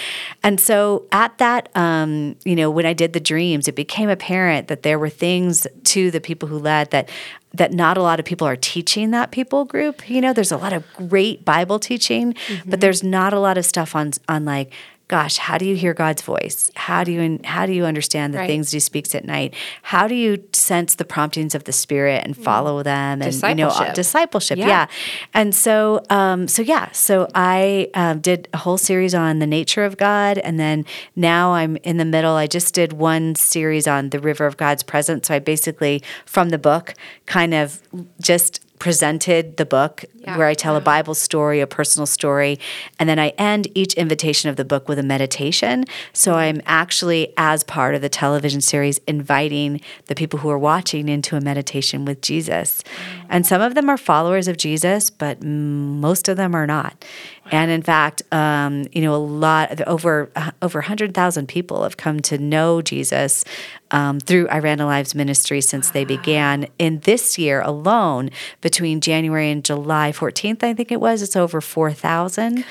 and so at that, um, you know, when I did the dreams, it became apparent that there were things to the people who led that that not a lot of people are teaching that people group. You know, there's a lot of great Bible teaching, but there's not a lot of stuff on on like gosh, how do you hear God's voice? How do you how do you understand the Right. things He speaks at night? How do you sense the promptings of the Spirit and follow them? And you know, uh, Discipleship. discipleship. Yeah. Yeah. And so, um, so yeah, so I um, did a whole series on the nature of God, and then now I'm in the middle. I just did one series on the river of God's presence. So I basically, from the book, kind of just presented the book Yeah. where I tell a Bible story, a personal story, and then I end each invitation of the book with a meditation. So mm-hmm. I'm actually, as part of the television series, inviting the people who are watching into a meditation with Jesus. And some of them are followers of Jesus, but most of them are not. And in fact, um, you know, a lot over uh, over hundred thousand people have come to know Jesus um, through Iran Alive's Ministry since they began. In this year alone, between January and July 14th, I think it was, it's over 4,000.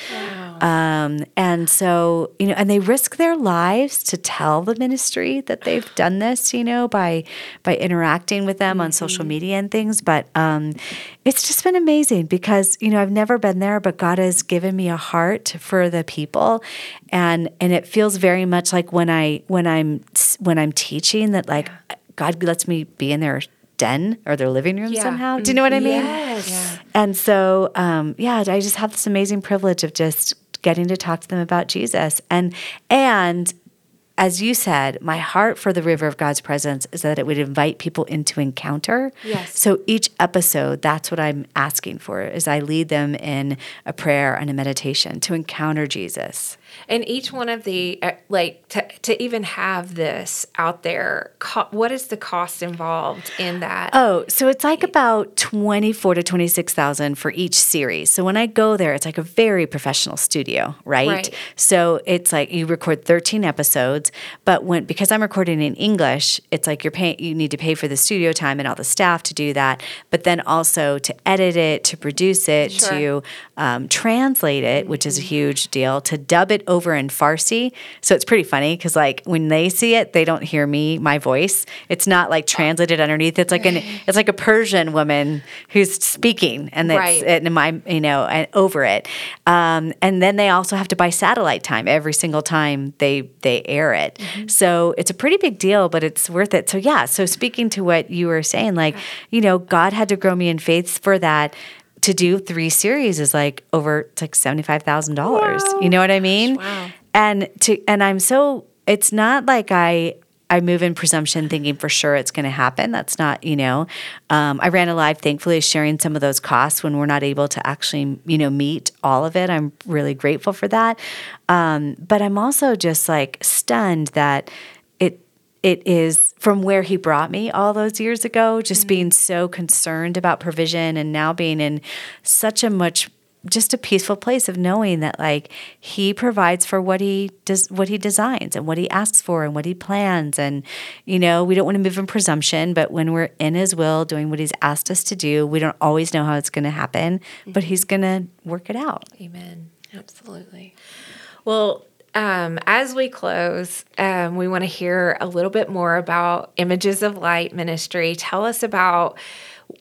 Um, and so, you know, and they risk their lives to tell the ministry that they've done this, you know, by by interacting with them on social media and things. But um, it's just been amazing because, you know, I've never been there, but God has given me a heart for the people. And and it feels very much like when I when I'm when I'm teaching that like God lets me be in their den or their living room Yeah. somehow. Do you know what I mean? Yes. And so, um, yeah, I just have this amazing privilege of just getting to talk to them about Jesus. And and as you said, my heart for the river of God's presence is that it would invite people into encounter. Yes. So each episode, that's what I'm asking for, is I lead them in a prayer and a meditation to encounter Jesus. And each one of the uh, like to to even have this out there, co- what is the cost involved in that? Oh, so it's like about twenty four to twenty six thousand for each series. So when I go there, it's like a very professional studio, right? Right. So it's like you record thirteen episodes, but when because I'm recording in English, it's like you're paying. You need to pay for the studio time and all the staff to do that, but then also to edit it, to produce it, Sure. to um, translate it, which is a huge deal, to dub it over in Farsi. So it's pretty funny because like when they see it, they don't hear me, my voice. It's not like translated underneath. It's like an it's like a Persian woman who's speaking, and it's Right. and my you know and over it. Um, and then they also have to buy satellite time every single time they they air it. So it's a pretty big deal, but it's worth it. So yeah. So speaking to what you were saying, like you know, God had to grow me in faith for that. To do three series is like over it's like seventy five thousand dollars. You know what I mean? Wow. And to and I'm so it's not like I I move in presumption thinking for sure it's going to happen. That's not, you know, um, Iran Alive, thankfully, sharing some of those costs when we're not able to actually, you know, meet all of it. I'm really grateful for that. Um, but I'm also just like stunned that it, is from where he brought me all those years ago, just being mm. so concerned about provision and now being in such a much just a peaceful place of knowing that like he provides for what he does what he designs and what he asks for and what he plans and you know we don't want to move in presumption but when we're in his will doing what he's asked us to do we don't always know how it's going to happen but he's mm-hmm. going to work it out Amen. Absolutely. Well, um, as we close, um, we want to hear a little bit more about Images of Light Ministry. Tell us about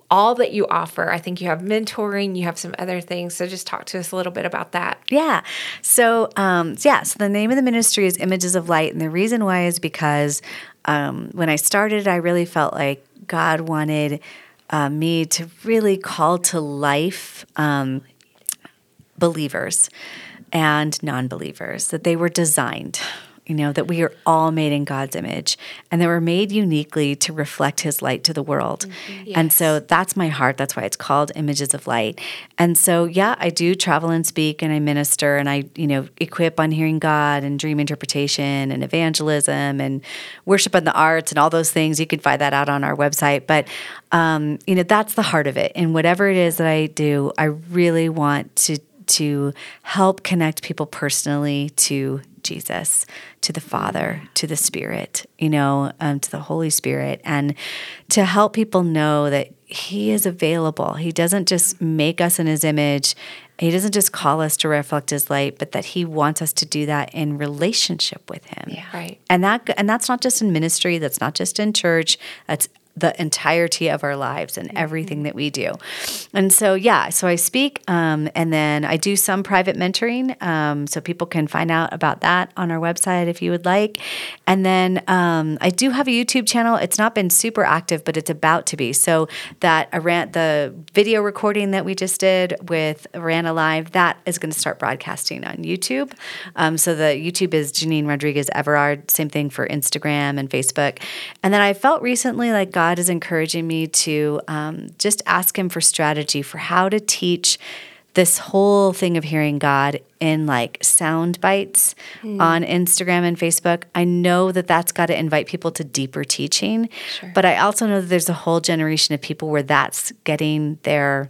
all that you offer. I think you have mentoring, you have some other things. So just talk to us a little bit about that. Yeah. So, um, yeah, so the name of the ministry is Images of Light. And the reason why is because um, when I started, I really felt like God wanted uh, me to really call to life um, believers and non believers, that they were designed. You know, that we are all made in God's image and that we're made uniquely to reflect his light to the world. And so that's my heart. That's why it's called Images of Light. And so, yeah, I do travel and speak and I minister and I, you know, equip on hearing God and dream interpretation and evangelism and worship and the arts and all those things. You can find that out on our website. But, um, you know, that's the heart of it. And whatever it is that I do, I really want to to help connect people personally to Jesus, to the Father, to the Spirit, you know, um, to the Holy Spirit, and to help people know that He is available. He doesn't just make us in His image, He doesn't just call us to reflect His light, but that He wants us to do that in relationship with Him. Yeah. Right. And that and that's not just in ministry, that's not just in church, that's the entirety of our lives and everything that we do. And so, yeah, so I speak um, and then I do some private mentoring. Um, so people can find out about that on our website if you would like. And then um, I do have a YouTube channel. It's not been super active, but it's about to be. So that Aran- the video recording that we just did with Iran Alive, that is going to start broadcasting on YouTube. Um, so the YouTube is Jeannine Rodriguez Everard. Same thing for Instagram and Facebook. And then I felt recently like God is encouraging me to um, just ask Him for strategy for how to teach this whole thing of hearing God in like sound bites on Instagram and Facebook. I know that that's got to invite people to deeper teaching, but I also know that there's a whole generation of people where that's getting their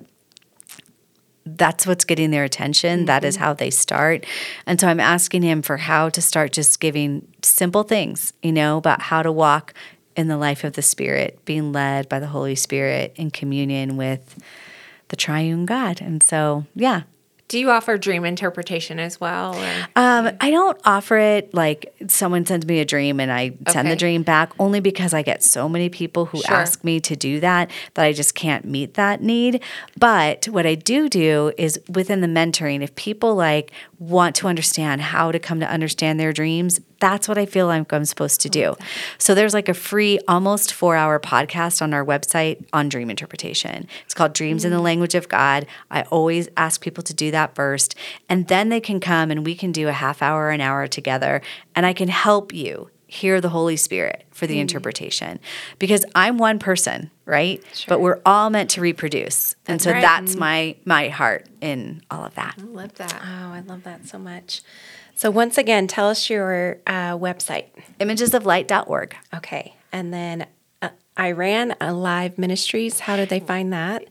that's what's getting their attention. That is how they start. And so I'm asking him for how to start just giving simple things, you know, about how to walk in the life of the Spirit, being led by the Holy Spirit in communion with the triune God. And so, yeah. Do you offer dream interpretation as well? Um, I don't offer it like someone sends me a dream and I send the dream back only because I get so many people who Sure. ask me to do that that I just can't meet that need. But what I do do is within the mentoring, if people like want to understand how to come to understand their dreams, that's what I feel like I'm supposed to do. So there's like a free, almost four hour podcast on our website on dream interpretation. It's called Dreams in the mm. Language of God. I always ask people to do that first, and then they can come and we can do a half hour, an hour together, and I can help you hear the Holy Spirit for the mm. interpretation because I'm one person, right? But we're all meant to reproduce. And so right. that's my my heart in all of that. I love that. Oh, I love that so much. So once again, tell us your uh, website. Imagesoflight.org. Okay, and then uh, Iran Alive Ministries. How did they find that?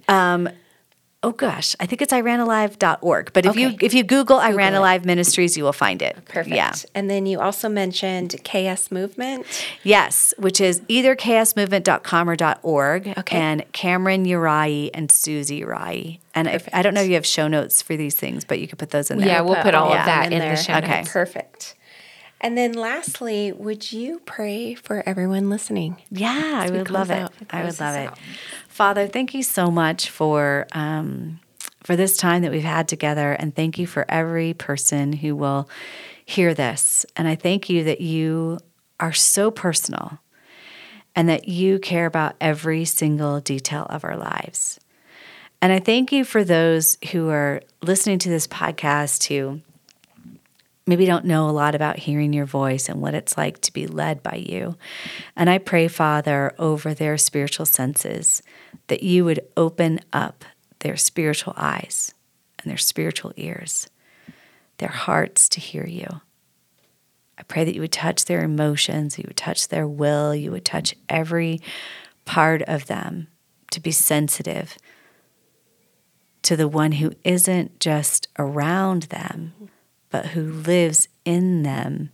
Oh gosh, I think it's iranalive.org. But if you if you Google, Iran. Alive Ministries, you will find it. Perfect. Yeah. And then you also mentioned KS Movement. Yes, which is either ksmovement.com or .org. Okay. And Cameron Uriah and Susie Uriah. And if, I don't know if you have show notes for these things, but you could put those in there. Yeah, we'll put all of of that them in the show Okay. notes. Perfect. And then lastly, would you pray for everyone listening? Yeah, I we would love it. I would love it. out. Father, thank you so much for um, for this time that we've had together, and thank you for every person who will hear this. And I thank you that you are so personal, and that you care about every single detail of our lives. And I thank you for those who are listening to this podcast who maybe don't know a lot about hearing your voice and what it's like to be led by you. And I pray, Father, over their spiritual senses, that you would open up their spiritual eyes and their spiritual ears, their hearts to hear you. I pray that you would touch their emotions, you would touch their will, you would touch every part of them to be sensitive to the one who isn't just around them, but who lives in them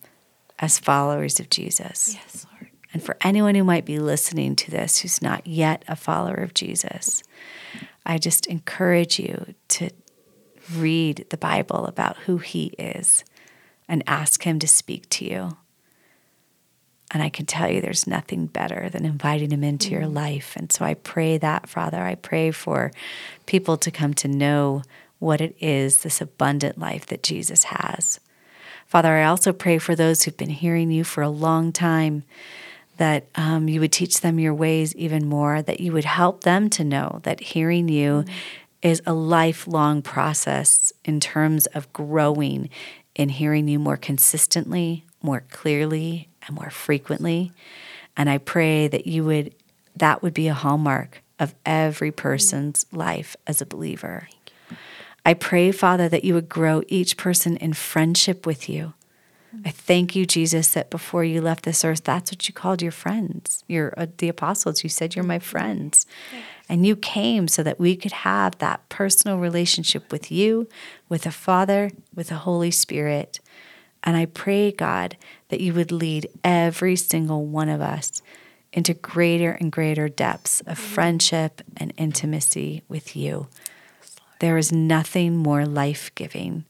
as followers of Jesus. Yes, Lord. And for anyone who might be listening to this who's not yet a follower of Jesus, I just encourage you to read the Bible about who he is and ask him to speak to you. And I can tell you there's nothing better than inviting him into your mm-hmm. life. And so I pray that, Father. I pray for people to come to know what it is, this abundant life that Jesus has. Father, I also pray for those who've been hearing you for a long time that um, you would teach them your ways even more, that you would help them to know that hearing you is a lifelong process in terms of growing in hearing you more consistently, more clearly, and more frequently. And I pray that you would, that would be a hallmark of every person's life as a believer. I pray, Father, that you would grow each person in friendship with you. I thank you, Jesus, that before you left this earth, that's what you called your friends. Your uh, the apostles. You said you're my friends, and you came so that we could have that personal relationship with you, with the Father, with the Holy Spirit. And I pray, God, that you would lead every single one of us into greater and greater depths of friendship and intimacy with you. There is nothing more life giving.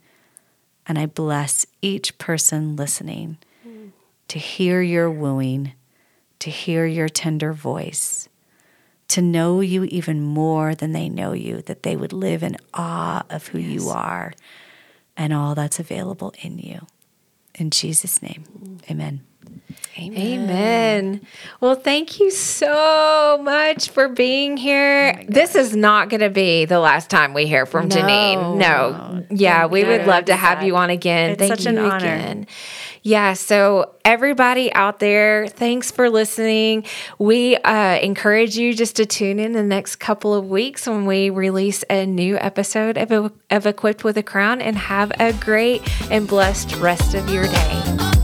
And I bless each person listening to hear your wooing, to hear your tender voice, to know you even more than they know you, that they would live in awe of who you are and all that's available in you. In Jesus' name, amen. Amen. Well, thank you so much for being here. this is not going to be the last time we hear from Jeannine. No. Yeah, we would love to have you on again. It's thank such an you honor. again. Yeah, so everybody out there, thanks for listening. We uh, encourage you just to tune in the next couple of weeks when we release a new episode of, of Equipped with a Crown and have a great and blessed rest of your day.